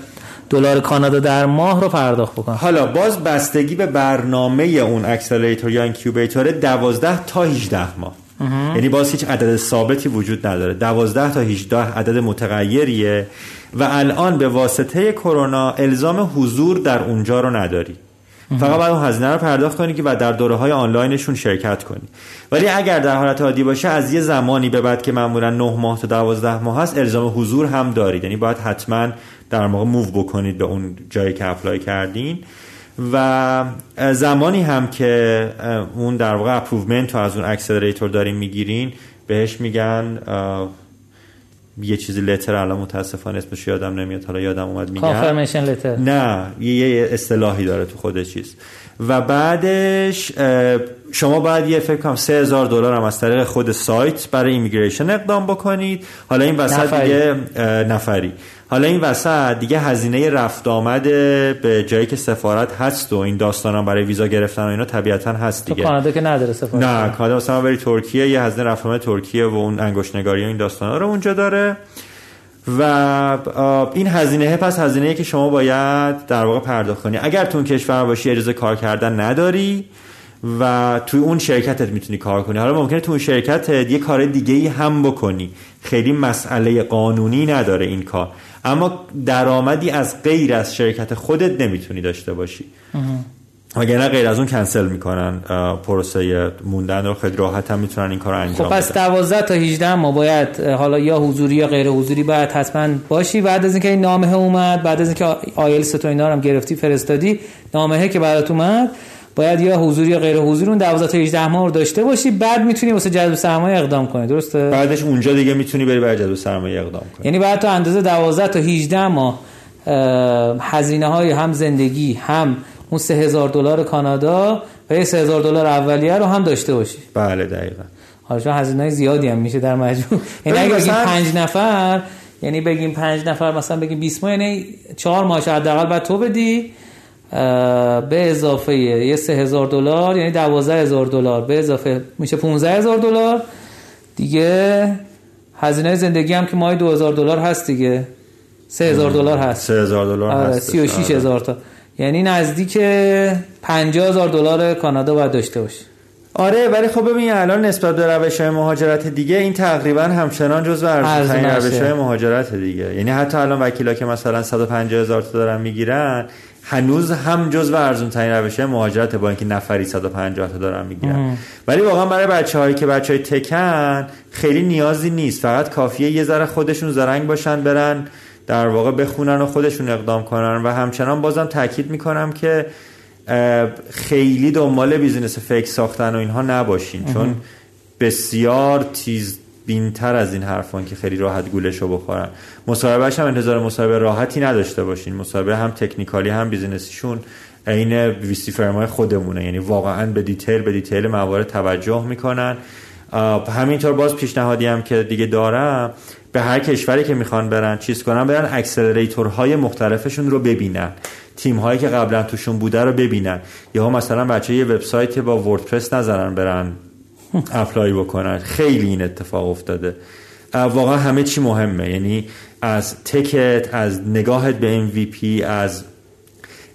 دلار کانادا در ماه رو پرداخت بکن حالا باز بستگی به برنامه اون accelerator یا incubator 12 تا 18 ماه. یعنی باز هیچ عدد ثابتی وجود نداره. 12 تا 18 عدد متغیریه و الان به واسطه کرونا الزام حضور در اونجا رو نداری. فقط باید هزینه رو پرداخت کنی و در دوره های آنلاینشون شرکت کنی. ولی اگر در حالت عادی باشه از یه زمانی به بعد که معمولا 9 ماه تا 12 ماه هست الزام حضور هم دارید. یعنی باید حتما در موقع موو بکنید به اون جایی که اپلای کردین. و زمانی هم که اون در واقع approvement رو از اون accelerator دارین می‌گیرین بهش میگن یه چیزی letter الان متاسفانه اسمش یادم نمیاد. حالا یادم اومد میگم. confirmation letter نه یه اصطلاحی داره تو خود چیز. و بعدش شما باید یه فکر کنم 3000 دلار هم از طریق خود سایت برای immigration اقدام بکنید. حالا این وسط نفری. دیگه نفری. حالا این وسط دیگه هزینه رفت آمد به جایی که سفارت هست و این داستانم برای ویزا گرفتن و اینا طبیعتا هست دیگه. تو کانادا که نداره سفارت. نه کانادا مثلا بری ترکیه یه هزینه رفت آمد ترکیه و اون انگشت نگاری و این داستانا رو اونجا داره. و این هزینه پس هزینه که شما باید در واقع پرداخت کنی. اگر تو کشور باشی اجازه کار کردن نداری و توی اون شرکتت می‌تونی کار کنی. حالا ممکنه تو اون شرکتت یه کار دیگه ای هم بکنی. خیلی مسئله قانونی نداره این کار. اما درآمدی از غیر از شرکت خودت نمی‌تونی داشته باشی. نه غیر از اون کنسل می‌کنن پروسه موندن رو خیلی راحت هم می‌تونن این کار رو انجام خب پس 12 تا 18 ما باید حالا یا حضوری یا غیر حضوری باید حتما باشی. بعد از اینکه این نامه اومد بعد از اینکه آیلتس تو اینا هم گرفتی فرستادی نامه که برات اومد باید یا حضور یا غیر حضور اون 12 تا 18 ماه رو داشته باشی بعد می‌تونی واسه جذب سرمایه اقدام کنی درسته؟ بعدش اونجا دیگه می‌تونی بری برای جذب سرمایه اقدام کنی. یعنی بعد تو اندازه 12 تا 18 ماه هزینه های هم زندگی هم اون 3000 دلار کانادا و یه 3000 دلار اولیه رو هم داشته باشی. بله دقیقاً. حالا چون هزینه زیادی هم میشه در مجموع. یعنی اگه بگیم 5 نفر یعنی بگیم 5 نفر مثلا بگیم 20 ماه یعنی 4 ماه حداقل بعد تو بدی. به اضافه یه 3000 دلار یعنی 12000 دلار. به اضافه میشه 15000 دلار. دیگه هزینه زندگی هم که ماهی 2000 دلار هست دیگه. 3000 دلار هست. 3000 دلار آره هست 36000 تا. یعنی نزدیک 50000 دلار کانادا باید داشته باشی آره ولی خب ببین الان نسبت به روش های مهاجرت دیگه این تقریبا همچنان جزو ارزون روش های مهاجرت دیگه. یعنی حتی الان وکیلا که مثلا 150 هزار تا دارن می‌گیرن هنوز هم جزو ارزون ترین روش مهاجرت با اینکه نفری 150 تا دارن می‌گیرن. ولی واقعا برای بچه هایی که بچه های tech ن خیلی نیازی نیست. فقط کافیه یه ذره خودشون زرنگ باشن برن در واقع بخونن و خودشون اقدام کنن. و همچنان بازم تاکید می‌کنم که خیلی دنبال business fake ساختن و اینها نباشین. چون بسیار تیز بینتر از این حرفان که خیلی راحت گولشو بخورن. مصاحبهش هم انتظار مصاحبه راحتی نداشته باشین. مصاحبه هم technical ی هم business یشون عین VC firm های خودمونه. یعنی واقعا به detail به detail موارد توجه می‌کنن. همینطور باز پیشنهادی هم که دیگه دارم به هر کشوری که می‌خوان برن چیز کنن برن accelerator های مختلفشون رو ببینن. تیم هایی که قبلا توشون بوده رو ببینن. یا مثلا بچه یه وبسایت با WordPress نذارن برن apply بکنن. خیلی این اتفاق افتاده. واقعا همه چی مهمه. یعنی از تکت از نگاهت به MVP از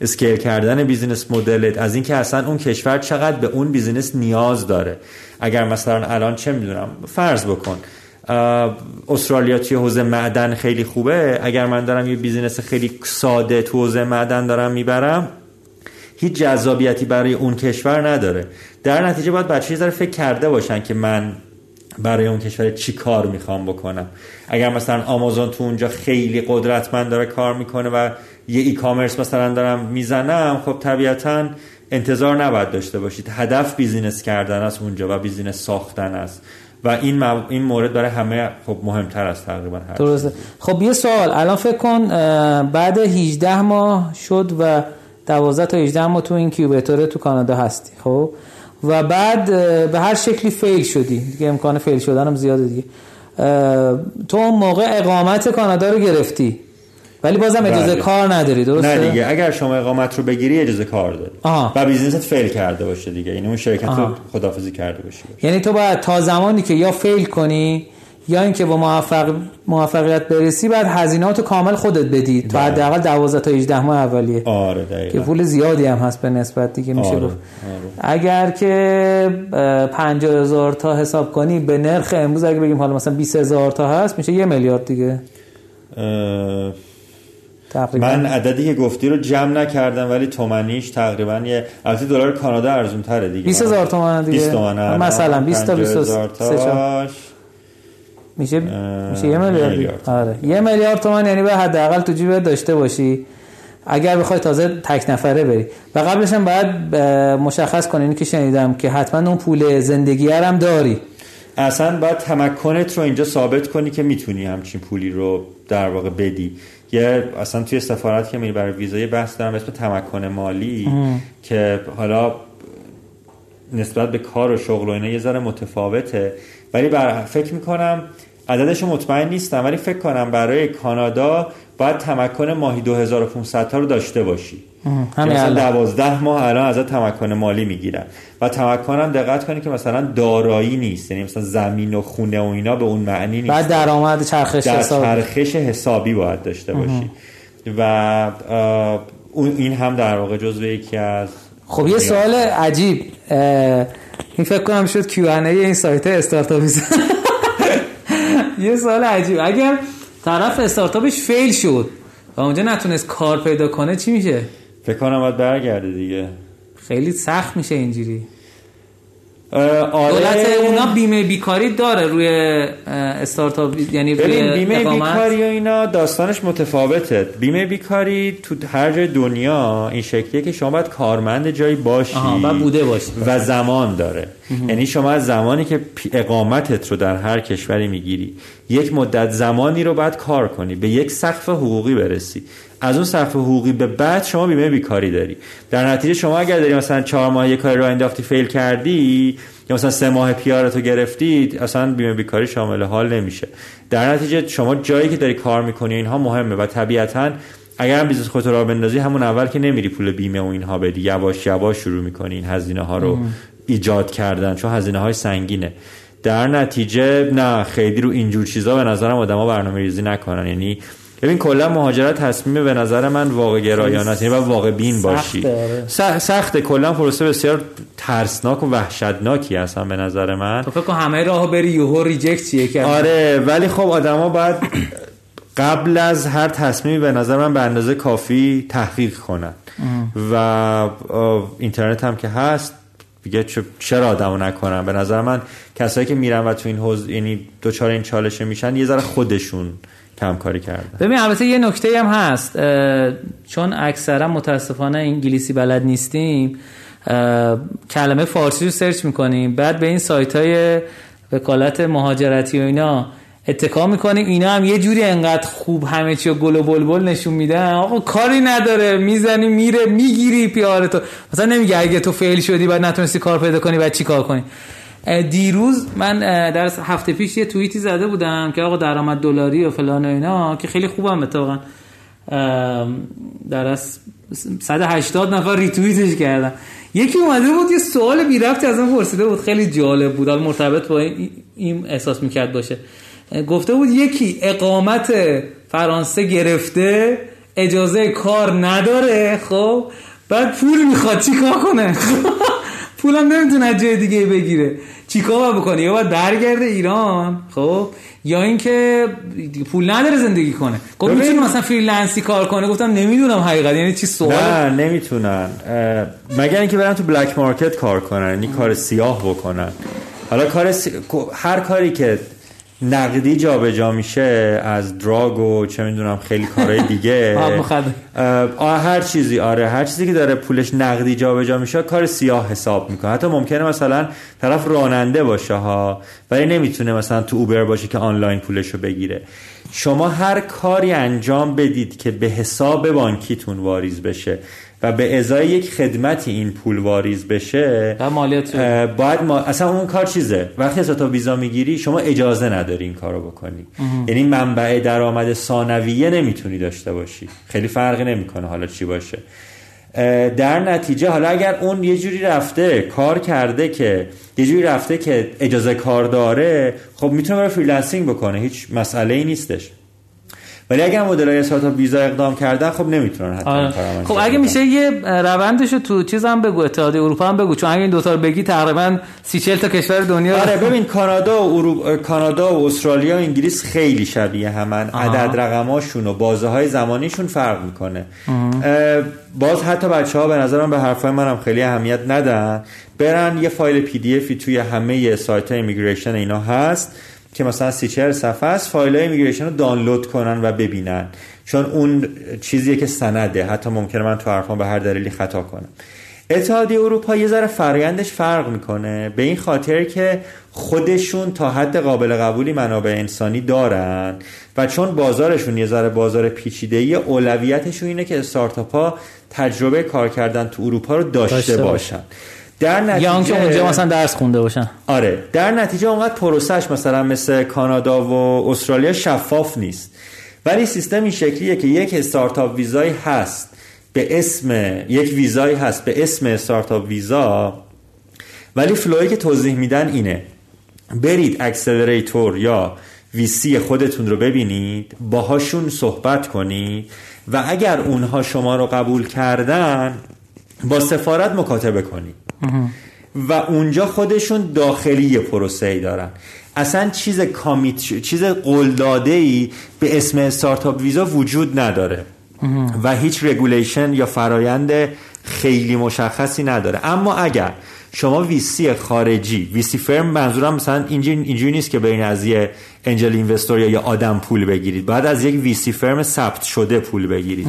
scale کردن business model ت از اینکه اصلا اون کشور چقدر به اون business نیاز داره. اگر مثلا الان چه می‌دونم فرض بکن استرالیا توی حوزه معدن خیلی خوبه. اگر من دارم یه business خیلی ساده تو حوزه معدن دارم می‌برم هیچ جذابیتی برای اون کشور نداره. در نتیجه باید بچه یه فکر کرده باشن که من برای اون کشور چی کار می‌خوام بکنم. اگر مثلا آمازون تو اونجا خیلی قدرتمند داره کار می‌کنه و یه e-commerce مثلا دارم می‌زنم خب طبیعتا انتظار نباید داشته باشید. هدف business کردن است اونجا و business ساختن است. و این این مورد برای همه خب مهمتر است تقریبا هر درسته. خب یه سوال. الان فکر کن بعد 18 ماه شد و 12 تا 18 ماه تو این incubator تو کانادا هستی خب؟ و بعد به هر شکلی fail شدی. دیگه امکان fail شدن هم زیاده دیگه. تو اون موقع اقامت کانادا رو گرفتی. ولی بازم اجازه بله. کار نداری درسته؟ نه دیگه. اگر شما اقامت رو بگیری اجازه کار داری. آها. و business ت fail کرده باشه دیگه. یعنی اون شرکت رو خدافزی کرده باشه, یعنی تو باید تا زمانی که یا fail کنی یا اینکه با موفق موفقیت برسی بعد هزینهات کامل خودت بدی تا بله. حداقل 12 تا 18 ماه اولیه آره دقیقاً که پول زیادی هم هست به نسبت دیگه میشه آره. گفت آره. اگر که 50000 تا حساب کنی به نرخ امروز اگه بگیم حالا مثلا 20000 تا هست میشه یه میلیارد دیگه اه... تقریبا. من عددی که گفتی رو جمع نکردم ولی تومنیش تقریبا یه البته دلار کانادا ارزون تره دیگه 20000 تومان دیگه 20 تومن مثلا 20 تا 23 میشه میشه یه میلیارد؟ آره. یه میلیارد تومان یعنی به حداقل تو جیبت داشته باشی. اگر بخوای تازه تک نفره بری. و قبلش هم باید مشخص کنین که شنیدم که حتما اون پول زندگی هم داری. اصلا باید تمکنت رو اینجا ثابت کنی که می‌تونی همچین پولی رو در واقع بدی. یه اصلا توی سفارت که میری برای ویزا یه بحث دارم اسم تمکن مالی که حالا نسبت به کار و شغل و اینا یه ذره متفاوته. ولی بر فکر می‌کنم عددش مطمئن نیستم ولی فکر کنم برای کانادا باید تمکن ماهی 2500 تا رو داشته باشی. مثلا دوازده ماه الان ازت تمکن مالی می‌گیرن. و تمکن هم دقت کنی که مثلا دارایی نیست یعنی مثلا زمین و خونه و اینا به اون معنی نیست. بعد درآمد چرخش در حسابی. چرخش حسابی باید داشته باشی. و اون این هم در واقع جزو یکی از خب یه سوال عجیب. این فکر کنم شد کیو این سایت استارتاپ یه سوال عجیب. اگر طرف استارتاپش فیل شد و اونجا نتونست کار پیدا کنه چی میشه؟ فکر کنم باید برگرده دیگه. خیلی سخت میشه اینجوری. آره. دولت اونا بیمه بیکاری داره روی استارتاپ یعنی ببین بیمه بیکاری و اینا داستانش متفاوته. بیمه بیکاری تو هر جای دنیا این شکلیه که شما باید کارمند جایی باشی و بوده باشی. و زمان داره. یعنی شما از زمانی که اقامتت رو در هر کشوری می‌گیری یک مدت زمانی رو باید کار کنی به یک سقف حقوقی برسی. از اون سقف حقوقی به بعد شما بیمه بیکاری داری. در نتیجه شما اگر داری مثلا چهار ماه یک کاری رو انداختی fail کردی یا مثلا سه ماه PR تو گرفتید اصلا بیمه بیکاری شامل حال نمیشه. در نتیجه شما جایی که داری کار می‌کنی اینها مهمه و طبیعتا اگر هم business خودت رو بندازی همون اول که نمیری پول بیمه و اینها بدی. یواش یواش شروع می‌کنی این هزینه ها رو ایجاد کردن چون هزینه های سنگینه. در نتیجه نه خیلی رو اینجور چیزا به نظرم آدما برنامه ریزی نکنن. یعنی ببین کلا مهاجرت تصمیم به نظر من واقع گرایانه است. یعنی واقع بین باشی. آره. سخته. کلا پروسه بسیار ترسناک و وحشتناکی هستن به نظر من. تو فکر همه راه بری یوهو ریجکت چیه آره ولی خب آدما باید قبل از هر تصمیمی به نظر من به اندازه کافی تحقیق کنن. و اینترنت هم که هست دیگه چرا آدمو نکنن به نظر من کسایی که میرن و تو این حوز یعنی دوچار این چالشه میشن یه ذره خودشون کم کاری کردن. ببین البته یه نکته هم هست. چون اکثرا متاسفانه انگلیسی بلد نیستیم کلمه فارسی رو سرچ می‌کنیم بعد به این سایت های وکالت مهاجرتی و اینا اتکا می‌کنیم. اینا هم یه جوری انقدر خوب همه چی گل و بلبل نشون میدن. آقا کاری نداره. می‌زنی میره می‌گیری پیاره تو. مثلا نمیگه اگه تو فیل شدی بعد نتونستی کار پیدا کنی بعد چی کار کنی؟ دیروز من در هفته پیش یه توییتی زده بودم که آقا درآمد دلاری و فلان و اینا که خیلی خوبم اتفاقا. در از 180 نفر ریتوییتش کردن. یکی اومده بود یه سوال بی رفتی از اون پرسیده بود. خیلی جالب بود. مرتبط با این احساس می‌کرد باشه. گفته بود یکی اقامت فرانسه گرفته اجازه کار نداره خب؟ بعد پول می‌خواد چی کار کنه؟ پولم نمی‌تونه جای دیگه بگیره. چیکار بکنه یا باید برگرده ایران؟ خب؟ یا اینکه پول نداره زندگی کنه. گفت می‌تونه مثلا freelance ی کار کنه گفتم نمی‌دونم حقیقت. یعنی چی سوال؟ نه نمی‌تونن. مگر اینکه برن تو black market کار کنن یعنی کار سیاه بکنن. حالا کار هر کاری که نقدی جابجا جا میشه از دراگ و چه می‌دونم خیلی کارهای دیگه. هر چیزی آره هر چیزی که داره پولش نقدی جابجا جا میشه کار سیاه حساب می‌کنه. حتی ممکنه مثلا طرف راننده باشه ها ولی نمی‌تونه مثلا تو اوبر باشه که آنلاین پولش رو بگیره. شما هر کاری انجام بدید که به حساب بانکیتون واریز بشه. و به ازای یک خدمتی این پول واریز بشه باید ما... اصلا اون کار چیزه؟ وقتی startup visa می‌گیری شما اجازه نداری این کارو بکنی. یعنی منبع درآمد ثانویه نمی‌تونی داشته باشی. خیلی فرقی نمی‌کنه حالا چی باشه. در نتیجه حالا اگر اون یه جوری رفته کار کرده که یه جوری رفته که اجازه کار داره خب می‌تونه برای freelancing بکنه هیچ مسئله ای نیستش. ولی اگر مدل های startup visa اقدام کردن خب نمی‌تونن حتی آره. خب اگه میشه یه روندشو تو چیزم بگو اتحادیه اروپا هم بگو چون اگه این دوتا رو بگی تقریبا سی تا کشور دنیا آره ببین کانادا و اروپا کانادا و استرالیا و انگلیس خیلی شبیه همن. عدد رقماشون و بازه های زمانیشون فرق می‌کنه. باز حتی بچه ها به نظرم به حرفای منم خیلی اهمیت ندن. برن یه فایل PDF ی توی همه سایت های immigration اینا هست. که مثلا سی چهر صفحه است فایل های immigration رو دانلود کنن و ببینن. چون اون چیزیه که سنده. حتی ممکنه من تو حرفان به هر دلیلی خطا کنم. اتحادیه اروپا یه ذره فرایندش فرق می‌کنه. به این خاطر که خودشون تا حد قابل قبولی منابع انسانی دارن و چون بازارشون یه ذره بازار پیچیده ای اولویتشون اینه که استارتاپ ها تجربه کار کردن تو اروپا رو داشته, داشته باشن. در نتیجه یا اونجا مثلا درس خونده باشن. آره. در نتیجه اونقدر پروسش مثلا مثل کانادا و استرالیا شفاف نیست. ولی سیستم این شکلیه که یک startup visa یی هست به اسم یک ویزایی هست به اسم startup visa ولی flow ی که توضیح میدن اینه. برید accelerator یا VC خودتون رو ببینید باهاشون صحبت کنید و اگر اونها شما رو قبول کردن با سفارت مکاتبه کنید. و اونجا خودشون داخلی پروسه ای دارن. اصلا چیز commit چیز قلداده ای به اسم startup visa وجود نداره. و هیچ regulation یا فرایند خیلی مشخصی نداره. اما اگر شما VC خارجی VC firm منظورم مثلا اینجوری نیست که بین از یه angel investor یا آدم پول بگیرید. باید از یک VC firm ثبت شده پول بگیرید.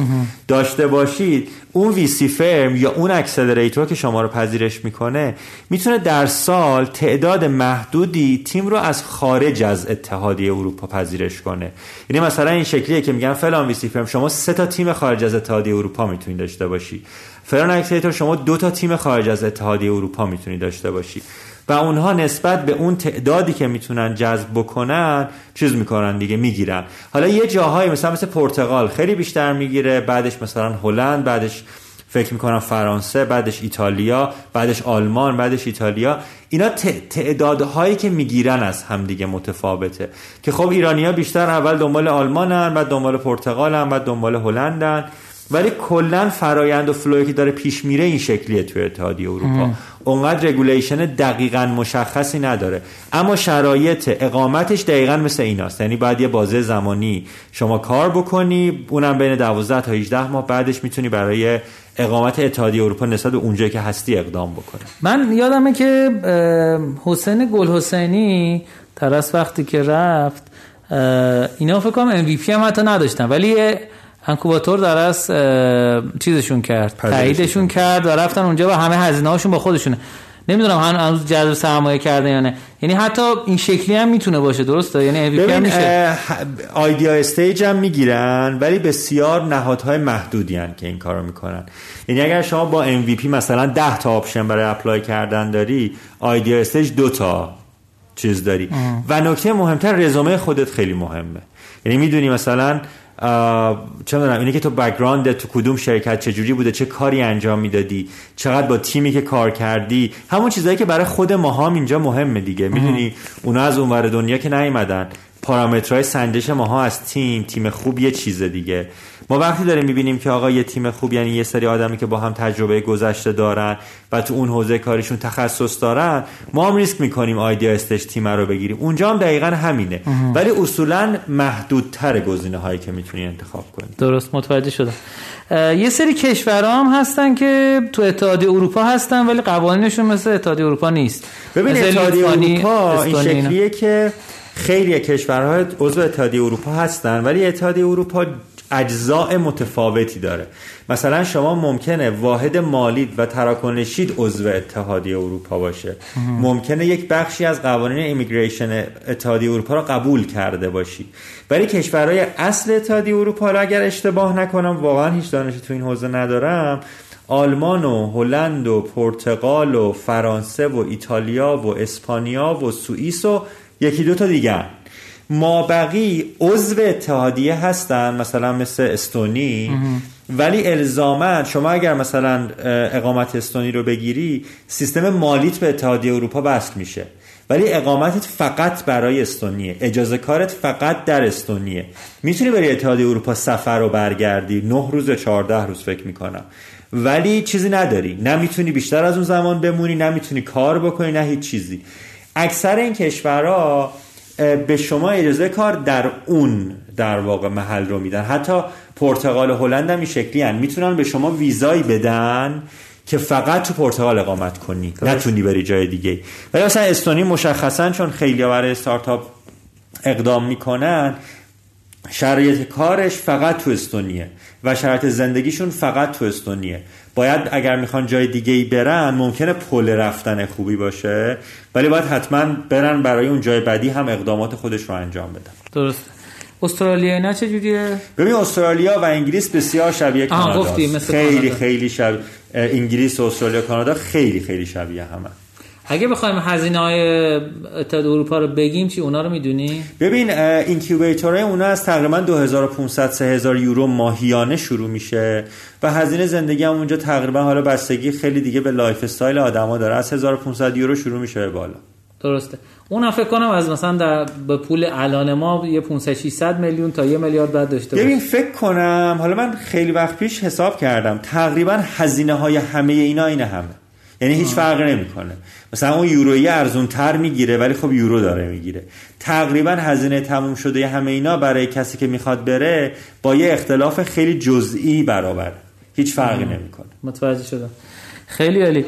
داشته باشید اون VC firm یا اون accelerator که شما رو پذیرش می‌کنه می‌تونه در سال تعداد محدودی تیم رو از خارج از اتحادیه اروپا پذیرش کنه. یعنی مثلا این شکلیه که میگن فلان VC firm شما سه تا تیم خارج از اتحادیه اروپا می‌تونید داشته باشی. فلان accelerator شما دو تا تیم خارج از اتحادیه اروپا می‌تونید داشته باشی. و اونها نسبت به اون تعدادی که می‌تونن جذب بکنن چیز می‌کنن دیگه می‌گیرن. حالا یه جاهایی مثلا مثل پرتغال خیلی بیشتر می‌گیره بعدش مثلا هلند بعدش فکر می‌کنم فرانسه بعدش ایتالیا بعدش آلمان بعدش ایتالیا. اینا تعدادهایی که می‌گیرن از همدیگه متفاوته. که خب ایرانیا بیشتر اول دنبال آلمانن بعد دنبال پرتغالن بعد دنبال هلندن. ولی کلا فرایند و flow ی که داره پیش میره این شکلیه توی اتحادیه اروپا. اونقدر regulation دقیقا مشخصی نداره. اما شرایط اقامتش دقیقا مثل ایناست. یعنی باید یه بازه زمانی شما کار بکنی اونم بین 12 تا 18 ماه بعدش می‌تونی برای اقامت اتحادیه اروپا نسبت به اونجایی که هستی اقدام بکنی. من یادمه که حسین گل حسینی ترس وقتی که رفت اینا فکر کنم MVP هم حتی نداشتن. ولی انکوباتور در از چیزشون کرد تاییدشون کرد و رفتن اونجا و همه هزینه هاشون با خودشونه. نمی‌دونم هنوز جذب سرمایه کرده یا نه. یعنی حتی این شکلی هم می‌تونه باشه درسته؟ یعنی MVP هم میشه. idea stage هم می‌گیرن ولی بسیار نهادهای محدودی هستن که این کارو می‌کنن. یعنی اگر شما با MVP مثلا 10 تا option برای apply کردن داری idea stage دو تا چیز داری. و نکته مهمتر رزومه خودت خیلی مهمه. یعنی می‌دونی مثلا چه می‌دونم اینه که تو background تو کدوم شرکت چجوری بوده چه کاری انجام می‌دادی چقدر با تیمی که کار کردی همون چیزایی که برای خود ما هم اینجا مهمه دیگه. می‌دونی اونا از اونور دنیا که نیومدن پارامترهای سنجش ماها از تیم تیم خوب یه چیز دیگه. ما وقتی داریم می‌بینیم که آقا یه تیم خوب یعنی یه سری آدمی که با هم تجربه گذشته دارن و تو اون حوزه کاریشون تخصص دارن ما هم ریسک می‌کنیم آیدیا استش تیم رو بگیریم. اونجا هم دقیقا همینه. ولی اصولا محدودتر گزینه هایی که می‌تونی انتخاب کنی. درست متوجه شدم. یه سری کشورها هم هستن که تو اتحادیه اروپا هستن ولی قوانینشون مثل اتحادیه اروپا نیست. ببین اتحادیه اروپا این شکلیه که خیلی کشورها عضو اتحادیه اروپا هستن ولی اتحادیه اروپا اجزاء متفاوتی داره. مثلا شما ممکنه واحد مالی و تراکنشید عضو اتحادیه اروپا باشه. ممکنه یک بخشی از قوانین ایمیگریشن اتحادیه اروپا را قبول کرده باشی. ولی کشورهای اصل اتحادیه اروپا را اگر اشتباه نکنم واقعا هیچ دانشی تو این حوزه ندارم آلمان و هلند و پرتغال و فرانسه و ایتالیا و اسپانیا و سوئیس و یکی دو تا دیگه ما بقی عضو اتحادیه هستن مثلا مثل استونی. ولی الزاما شما اگر مثلا اقامت استونی رو بگیری سیستم مالیت به اتحادیه اروپا وصل میشه. ولی اقامتت فقط برای استونیه. اجازه کارت فقط در استونیه. می‌تونی برای اتحادیه اروپا سفر رو برگردی. نه روز یا چهارده روز فکر می‌کنم. ولی چیزی نداری. نه می‌تونی بیشتر از اون زمان بمونی نه می‌تونی کار بکنی نه هیچ چیزی. اکثر این کشورها به شما اجازه کار در اون در واقع محل رو میدن. حتی پرتغال و هلند هم این شکلی هن. می‌تونن به شما ویزایی بدن که فقط تو پرتغال اقامت کنی. نتونی بری جای دیگه ولی مثلا استونی مشخصا چون خیلی برای استارتاپ اقدام می‌کنن شرایط کارش فقط تو استونیه. و شرایط زندگیشون فقط تو استونیه باید اگر می‌خوان جای دیگه ای برن ممکنه پل رفتن خوبی باشه ولی باید حتما برن برای اون جای بعدی هم اقدامات خودش رو انجام بدن. درست استرالیا نه چه جوریه؟ ببین استرالیا و انگلیس بسیار شبیه کانادا. خیلی خیلی شبیه انگلیس و استرالیا کانادا خیلی خیلی شبیه همه. اگه بخوایم هزینه های اتحاد اروپا رو بگیم چی اونا رو می‌دونی؟ ببین incubator های اونا از تقریبا 2500 3000 یورو ماهیانه شروع میشه و هزینه زندگی هم اونجا تقریبا حالا بستگی خیلی دیگه به lifestyle آدما داره. از 1500 یورو شروع میشه به بالا. درسته. اون فکر کنم از مثلا در به پول الان ما یه 500 600 میلیون تا یه میلیارد بعد داشته ببین فکر کنم حالا من خیلی وقت پیش حساب کردم تقریبا هزینه های همه اینا این همه. یعنی هیچ فرقی نمی‌کنه. مثلا اون یورویی ارزون تر می‌گیره ولی خب یورو داره می‌گیره. تقریبا هزینه تموم شده همه اینا برای کسی که می‌خواد بره با یه اختلاف خیلی جزئی برابر هیچ فرقی نمی‌کنه. متوجه شدم. خیلی عالی.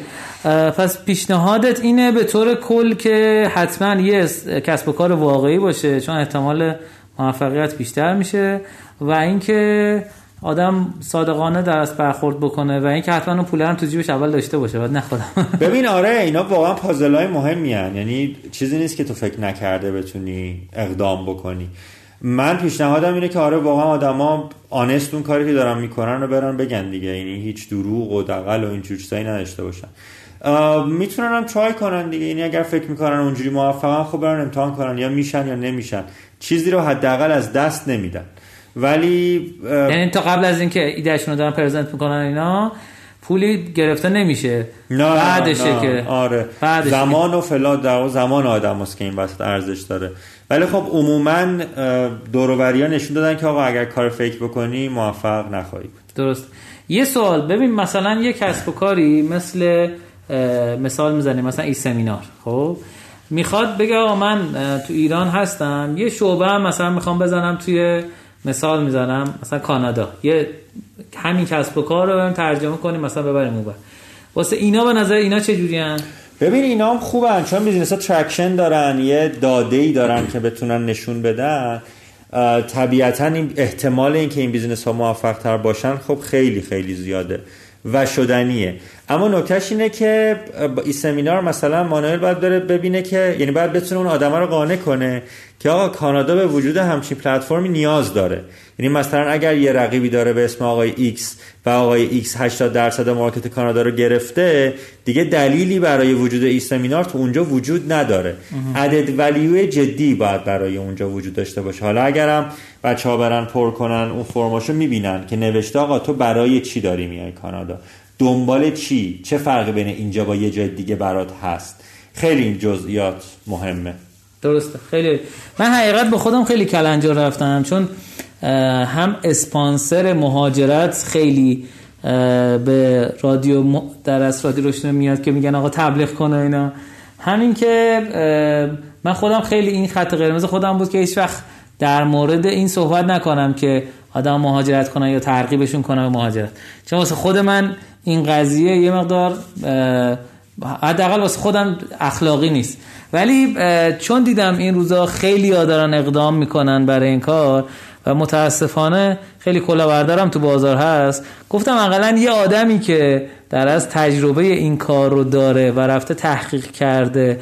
پس پیشنهادت اینه به طور کل که حتما یه کسب و کار واقعی باشه چون احتمال موفقیت بیشتر میشه و اینکه آدم صادقانه درست برخورد بکنه و اینکه حتما اون پول هم تو جیبش اول داشته باشه بعد نخودم ببین آره اینا واقعا پازلای مهمی هن. یعنی چیزی نیست که تو فکر نکرده بتونی اقدام بکنی. من پیشنهادم اینه که آره واقعا آدما آنست اون کاری که دارن می‌کنن رو برن بگن دیگه. یعنی هیچ دروغ و دقل و این چیزایی نداشته باشن. می‌تونن هم ترای کنن دیگه. یعنی اگر فکر می‌کنن اونجوری موفقن خب برن امتحان کنن یا میشن یا نمیشن. چیزی رو حداقل از دست نمیدن. ولی یعنی تا قبل از اینکه ایدهشون رو دارن پرزنت می‌کنن اینا پولی گرفته نمیشه. نه بعدشه که. آره. زمان و فلا در زمان آدم هست که این وسط ارزش داره. ولی خب عموما دوروبری نشون دادن که آقا اگر کار فکر بکنی موفق نخواهی درست. یه سوال. ببین مثلا یه کسب و کاری مثل مثال می‌زنیم. مثلا این سمینار. خب؟ می‌خواد بگه آقا من تو ایران هستم. یه شعبه هم مثلا می‌خوام بزنم توی مثال می‌زنم مثلا کانادا. یه همین کسب و کار رو ترجمه کنیم مثلا ببریم اون واسه اینا به نظر اینا چه جوری هستن؟ ببین اینا هم خوبن چون business ها traction دارن یه داده ای دارن که بتونن نشون بدن. طبیعتا این احتمال اینکه این business ها موفق تر باشن خب خیلی خیلی زیاده و شدنیه. اما نکتهش اینه که این سمینار مثلا مانوئل باید بره ببینه که یعنی باید بتونه اون آدم رو قانع کنه که آقا کانادا به وجود همچین پلتفرمی نیاز داره. یعنی مثلا اگر یه رقیبی داره به اسم آقای X و آقای X 80 درصد market کانادا رو گرفته دیگه دلیلی برای وجود این سمینار تو اونجا وجود نداره. عدد ولیو جدی باید برای اونجا وجود داشته باشه. حالا اگرم بچه ها برن پر کنن اون فرماشو می‌بینن که نوشته آقا تو برای چی داری میای کانادا؟ دنبال چی؟ چه فرقی بین اینجا با یه جای دیگه برات هست؟ خیلی این جزئیات مهمه. درسته. خیلی. من حقیقت به خودم خیلی کلنجار رفتم چون هم اسپانسر مهاجرت خیلی به رادیو در از رادیو روشن میاد که میگن آقا تبلیغ کنه اینا. همین که من خودم خیلی این خط قرمز خودم بود که هیچ وقت در مورد این صحبت نکنم که آدم مهاجرت کنن یا ترغیبشون کنن به مهاجرت. چون واسه خود من این قضیه یه مقدار حداقل واسه خودم اخلاقی نیست. ولی چون دیدم این روزا خیلی ها دارن اقدام می‌کنن برای این کار و متاسفانه خیلی کلاوردارم تو بازار هست گفتم اقلا یه آدمی که در از تجربه این کار رو داره و رفته تحقیق کرده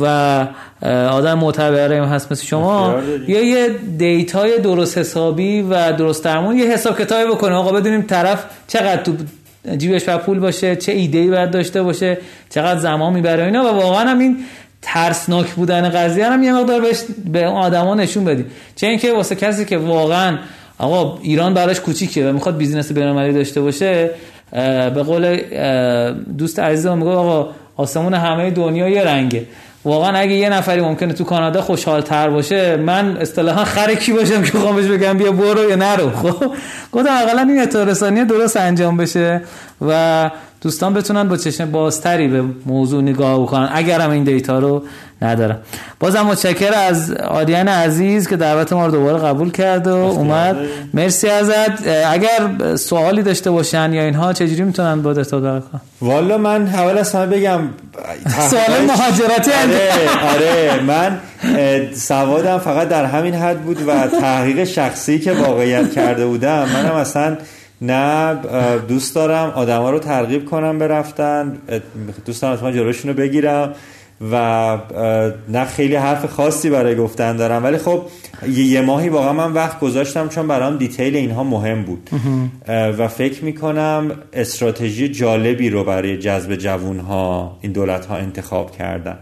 و آدم معتبره هست مثل شما یا یه data ی درست حسابی و درست درمون یه حساب کتابی بکنه. آقا بدونیم طرف چقدر تو جیبش و پول باشه چه ایده ای باید داشته باشه چقدر زمان می‌بره اینا. و واقعا هم این ترسناک بودن قضیه هم یه مقدار بهش به آدما نشون بدیم. چه اینکه واسه کسی که واقعا آقا ایران براش کوچیکه و می‌خواد business بین‌المللی داشته باشه به قول دوست عزیزم میگه آقا آسمون همه دنیا یه رنگه. واقعا اگه یه نفری ممکنه تو کانادا خوشحال تر باشه من اصطلاحا خر کی باشم که خواهم بگم بیا برو یا نرو. خب گفتم اقلا این اطلاع درست انجام بشه و دوستان بتونن با چشم بازتری به موضوع نگاه بکنن. اگر هم این دیتا رو ندارم. بازم متشکر از آریان عزیز که دعوت ما رو دوباره قبول کرد و اومد. مرسی ازت. اگر سوالی داشته باشن یا اینها چجوری می‌تونن با ارتباط کنن؟ والا من اول از همه بگم سوال مهاجرتی آره آره من سوادم فقط در همین حد بود و تحقیق شخصی که واقعیت کرده بودم. منم اصلا نه دوست دارم آدما رو ترغیب کنم برفتن دوست دارم اتفاقا جلوشون رو بگیرم و نه خیلی حرف خاصی برای گفتن دارم. ولی خب یه ماهی واقعا من وقت گذاشتم چون برام دیتیل اینها مهم بود. و فکر می‌کنم استراتژی جالبی رو برای جذب جوون ها این دولت ها انتخاب کردن.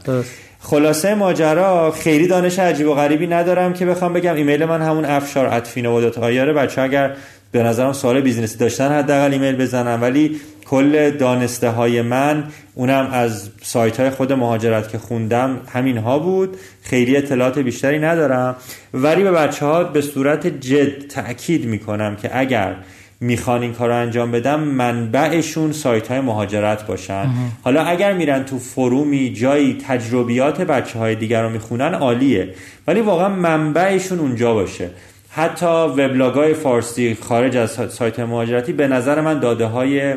خلاصه ماجرا خیلی دانش عجیب و غریبی ندارم که بخوام بگم ایمیل من همون افشار اتفین و آیاره بچه اگر به نظرم سوال بیزنسی داشتن حداقل ایمیل بزنم. ولی کل دانسته های من اونم از سایت های خود مهاجرت که خوندم همین ها بود. خیلی اطلاعات بیشتری ندارم. ولی به بچه ها به صورت جد تأکید می‌کنم که اگر می‌خوان این کار رو انجام بدم منبعشون سایت های مهاجرت باشن. حالا اگر میرن تو فرومی جایی تجربیات بچه های دیگر رو می‌خونن عالیه. ولی واقعا منبعشون اونجا باشه. حتی وبلاگ های فارسی خارج از سایت مهاجرتی به نظر من داده های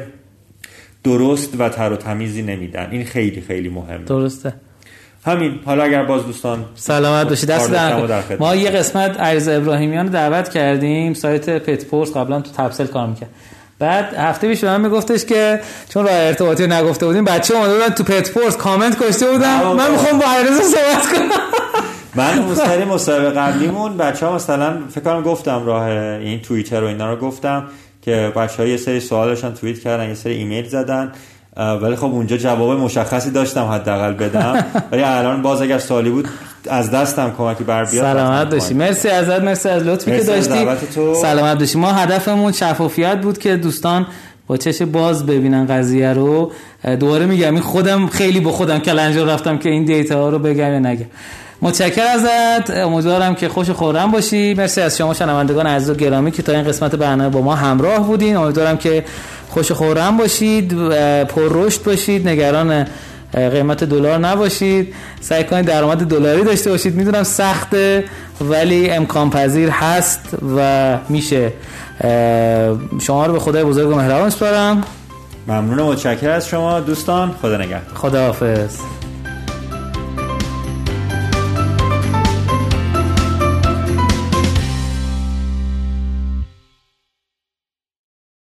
درست و تر و تمیزی نمیدن. این خیلی خیلی مهمه. درسته. همین. حالا اگر باز دوستان سلامت باشید دست در ما یه قسمت عریض ابراهیمیان رو دعوت کردیم. سایت پتپورس قبلا تو تپسل کار می‌کرد. بعد هفته پیش به من میگفتش که چون راه ارتباطی نگفته بودیم بچه اومده بودن تو پتپورس کامنت کشته بودم من می‌خوام با عریض صحبت کنم. من مستری مصاحبه قبلیمون بچه ها مثلا فکر کنم گفتم راه این توییتر و اینا رو گفتم که بچه ها یه سری سوالشان توییت کردن یه سری ایمیل زدن ولی خب اونجا جواب مشخصی داشتم حداقل بدم. ولی الان باز اگر سوالی بود از دستم کمکی بر بیاد سلامت باشی. مرسی ازت مرسی از لطفی که داشتی. سلامت باشی. ما هدفمون شفافیت بود که دوستان با چش باز ببینن قضیه رو. دوباره میگم این خودم خیلی با خودم کلنجا رفتم که این دیتا ها رو بگم یا نگم. متشکر ازت. امیدوارم که خوش خورم باشی. مرسی از شما شنوندگان عزیز و گرامی که تا این قسمت برنامه با ما همراه بودین. امیدوارم که خوش خورم باشید. پر رشد باشید. نگران قیمت دلار نباشید. سعی کنید درآمد دلاری داشته باشید. می‌دونم سخته ولی امکان پذیر هست و میشه. شما رو به خدای بزرگ و مهربان سپارم. ممنون و متشکر از شما دوستان. خدا نگهدار. خدا حافظ